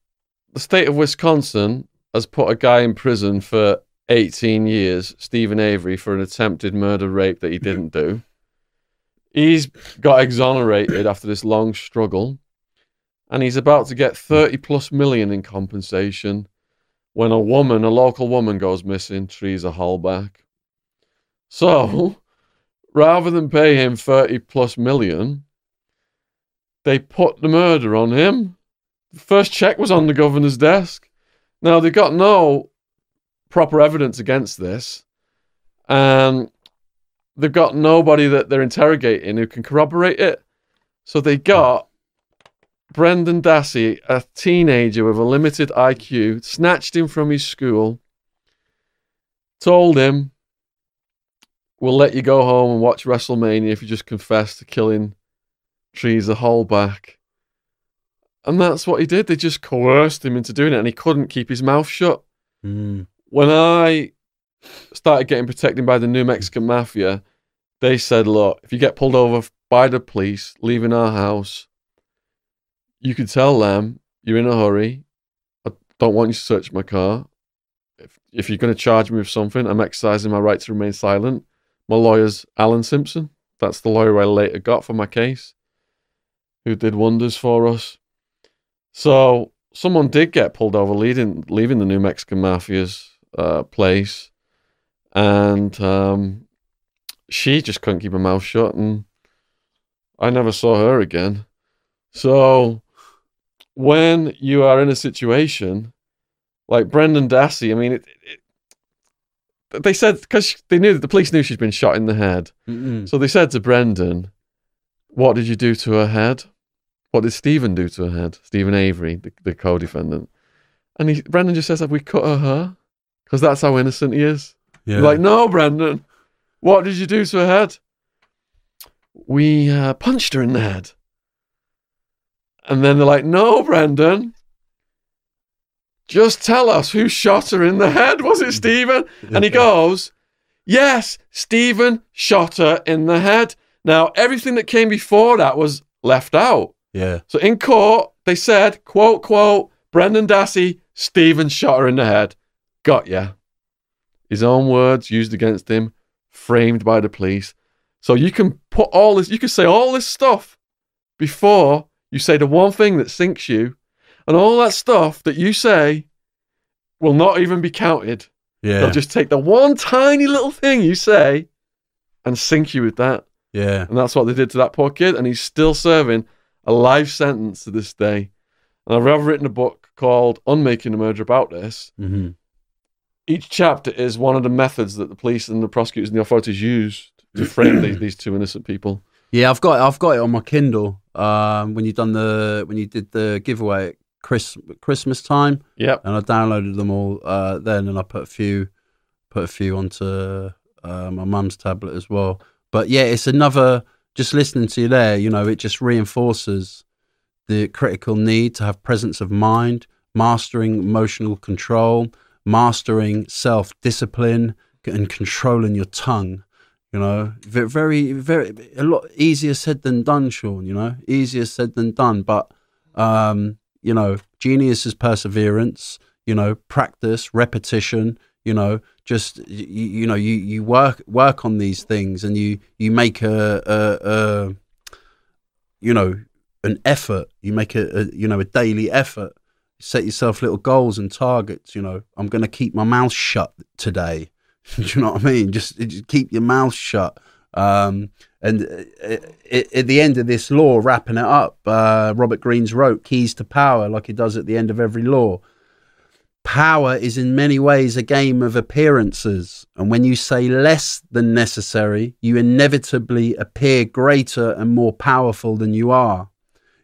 the state of Wisconsin has put a guy in prison for 18 years, Steven Avery, for an attempted murder rape that he didn't do. He's got exonerated after this long struggle, and he's about to get 30 plus million in compensation when a woman, a local woman, goes missing, trees Teresa Halbach. So, rather than pay him 30 plus million, they put the murder on him. The first check was on the governor's desk. Now, they got no proper evidence against this, and they've got nobody that they're interrogating who can corroborate it. So they got Brendan Dassey, a teenager with a limited IQ, snatched him from his school, told him, We'll let you go home and watch WrestleMania if you just confess to killing Teresa back. And that's what he did. They just coerced him into doing it, and he couldn't keep his mouth shut. Mm. When I started getting protected by the New Mexican Mafia, they said, Look, if you get pulled over by the police leaving our house, you could tell them you're in a hurry. I don't want you to search my car. If, if you're going to charge me with something, I'm exercising my right to remain silent. My lawyer's Alan Simpson. That's the lawyer I later got for my case, who did wonders for us. So someone did get pulled over leading, leaving the New Mexican Mafia's uh, place, and um, she just couldn't keep her mouth shut, and I never saw her again. So when you are in a situation like Brendan Dassey, I mean, it, it, they said because they knew that the police knew she'd been shot in the head. Mm-mm. So they said to Brendan, What did you do to her head? What did Steven do to her head? Steven Avery, the, the co defendant. And he, Brendan just says, Have we cut her hair? Because that's how innocent he is. Yeah. Like, No, Brendan. What did you do to her head? We uh, punched her in the head. And then they're like, No, Brendan. Just tell us who shot her in the head. Was it Steven? And he goes, Yes, Steven shot her in the head. Now, everything that came before that was left out. Yeah. So in court, they said, quote, quote, Brendan Dassey, Steven shot her in the head. Got ya. His own words used against him, framed by the police. So you can put all this, you can say all this stuff before you say the one thing that sinks you, and all that stuff that you say will not even be counted Yeah. They'll just take the one tiny little thing you say and sink you with that. yeah. And that's what they did to that poor kid. And he's still serving a life sentence to this day. And I've written a book called Unmaking a Murder about this. hmm Each chapter is one of the methods that the police and the prosecutors and the authorities used to frame these, these two innocent people. Yeah, I've got I've got it on my Kindle. Um, when you done the when you did the giveaway at Chris Christmas time, Yep. and I downloaded them all uh, then, and I put a few put a few onto uh, my mum's tablet as well. But yeah, it's another. Just listening to you there, you know, it just reinforces the critical need to have presence of mind, mastering emotional control, mastering self discipline, and controlling your tongue. You know, very, very, a lot easier said than done, Shaun. You know, easier said than done. But, um, you know, genius is perseverance. You know, practice, repetition. You know, just you, you know, you you work work on these things, and you you make a a, a you know an effort. You make a, a you know a daily effort. Set yourself little goals and targets. You know, I'm going to keep my mouth shut today. Do you know what I mean? Just, just keep your mouth shut. Um, and uh, uh, at the end of this law, wrapping it up, uh, Robert Greene's wrote "Keys to Power," like he does at the end of every law. Power is in many ways a game of appearances, and when you say less than necessary, you inevitably appear greater and more powerful than you are.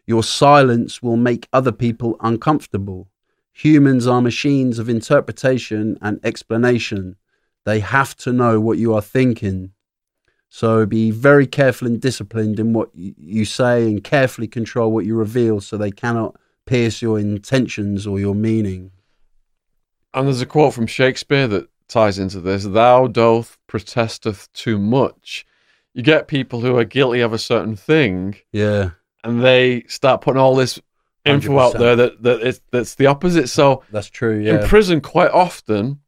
Your silence will make other people uncomfortable. Humans are machines of interpretation and explanation. They have to know what you are thinking. So be very careful and disciplined in what you say and carefully control what you reveal so they cannot pierce your intentions or your meaning. And there's a quote from Shakespeare that ties into this Thou doth protesteth too much. You get people who are guilty of a certain thing Yeah. and they start putting all this info out 100%. there that, that it's, that's the opposite. So That's true. Yeah. in prison, quite often,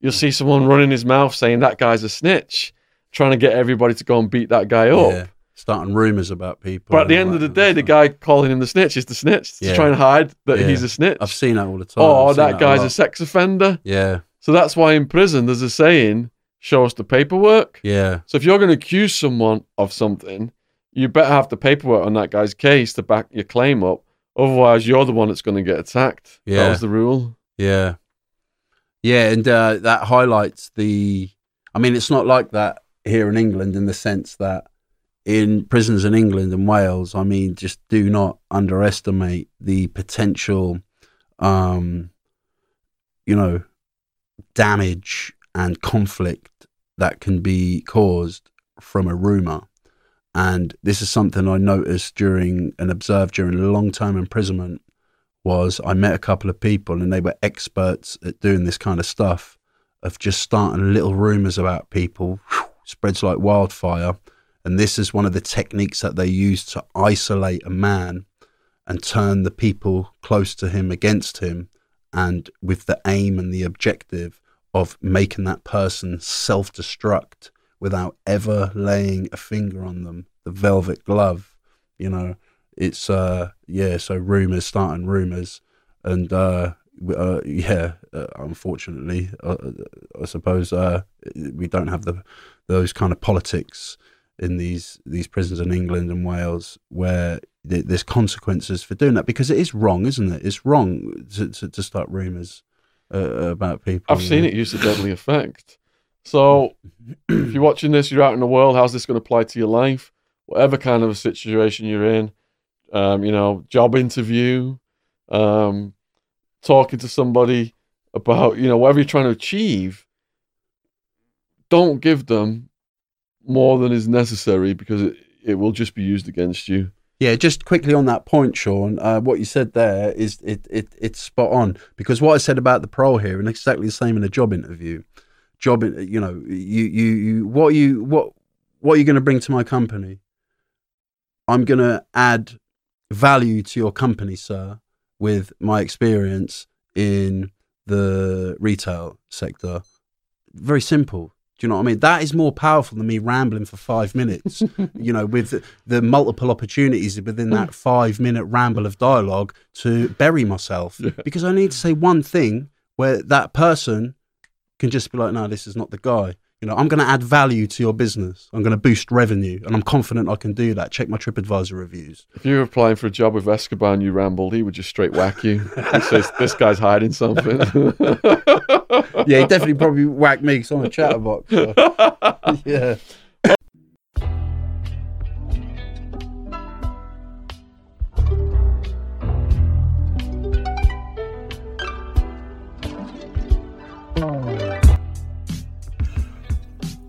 you'll see someone running his mouth saying that guy's a snitch, trying to get everybody to go and beat that guy up. Yeah. Starting rumors about people. But at the end of the day, the guy calling him the snitch is the snitch to Yeah. try and hide that Yeah. he's a snitch. I've seen that all the time. oh, I've seen that guy's a, lot. sex offender. Yeah. So that's why in prison there's a saying, show us the paperwork. Yeah. So if you're going to accuse someone of something, you better have the paperwork on that guy's case to back your claim up. Otherwise, you're the one that's going to get attacked. That Yeah. was the rule. Yeah. Yeah, and uh, that highlights the. I mean, it's not like that here in England in the sense that in prisons in England and Wales, I mean, just do not underestimate the potential, um, you know, damage and conflict that can be caused from a rumor. And this is something I noticed during and observed during a long term imprisonment was I met a couple of people and they were experts at doing this kind of stuff of just starting little rumors about people whew, spreads like wildfire and this is one of the techniques that they use to isolate a man and turn the people close to him against him and with the aim and the objective of making that person self-destruct without ever laying a finger on them the velvet glove you know. It's uh yeah so rumors starting rumors. And uh, uh yeah uh, unfortunately uh, i suppose uh we don't have the those kind of politics in these these prisons in england and wales where th- there's consequences for doing that because it is wrong isn't it it's wrong to, to, to start rumors uh, about people I've seen it use a deadly effect. So if you're watching this, you're out in the world, how's this going to apply to your life? Whatever kind of a situation you're in, um, you know, job interview, um, talking to somebody about, you know, whatever you're trying to achieve, don't give them more than is necessary because it, it will just be used against you. Yeah, just quickly on that point, Shaun. Uh, what you said there is it, it it's spot on because what I said about the parole here, and exactly the same in a job interview. Job, you know, you you you what you what what are you going to bring to my company? I'm going to add value to your company, sir, with my experience in the retail sector. Very simple. Do you know what I mean? That is more powerful than me rambling for five minutes. you know, with the, multiple opportunities within that five minute ramble of dialogue to bury myself Yeah. because I need to say one thing where that person can just be like, no, this is not the guy. You know, I'm going to add value to your business. I'm going to boost revenue, and I'm confident I can do that. Check my TripAdvisor reviews. If you were applying for a job with Escobar and you rambled, he would just straight whack you. he says, "This guy's hiding something." yeah, he definitely probably whacked me because I'm a chatterbox. So. yeah.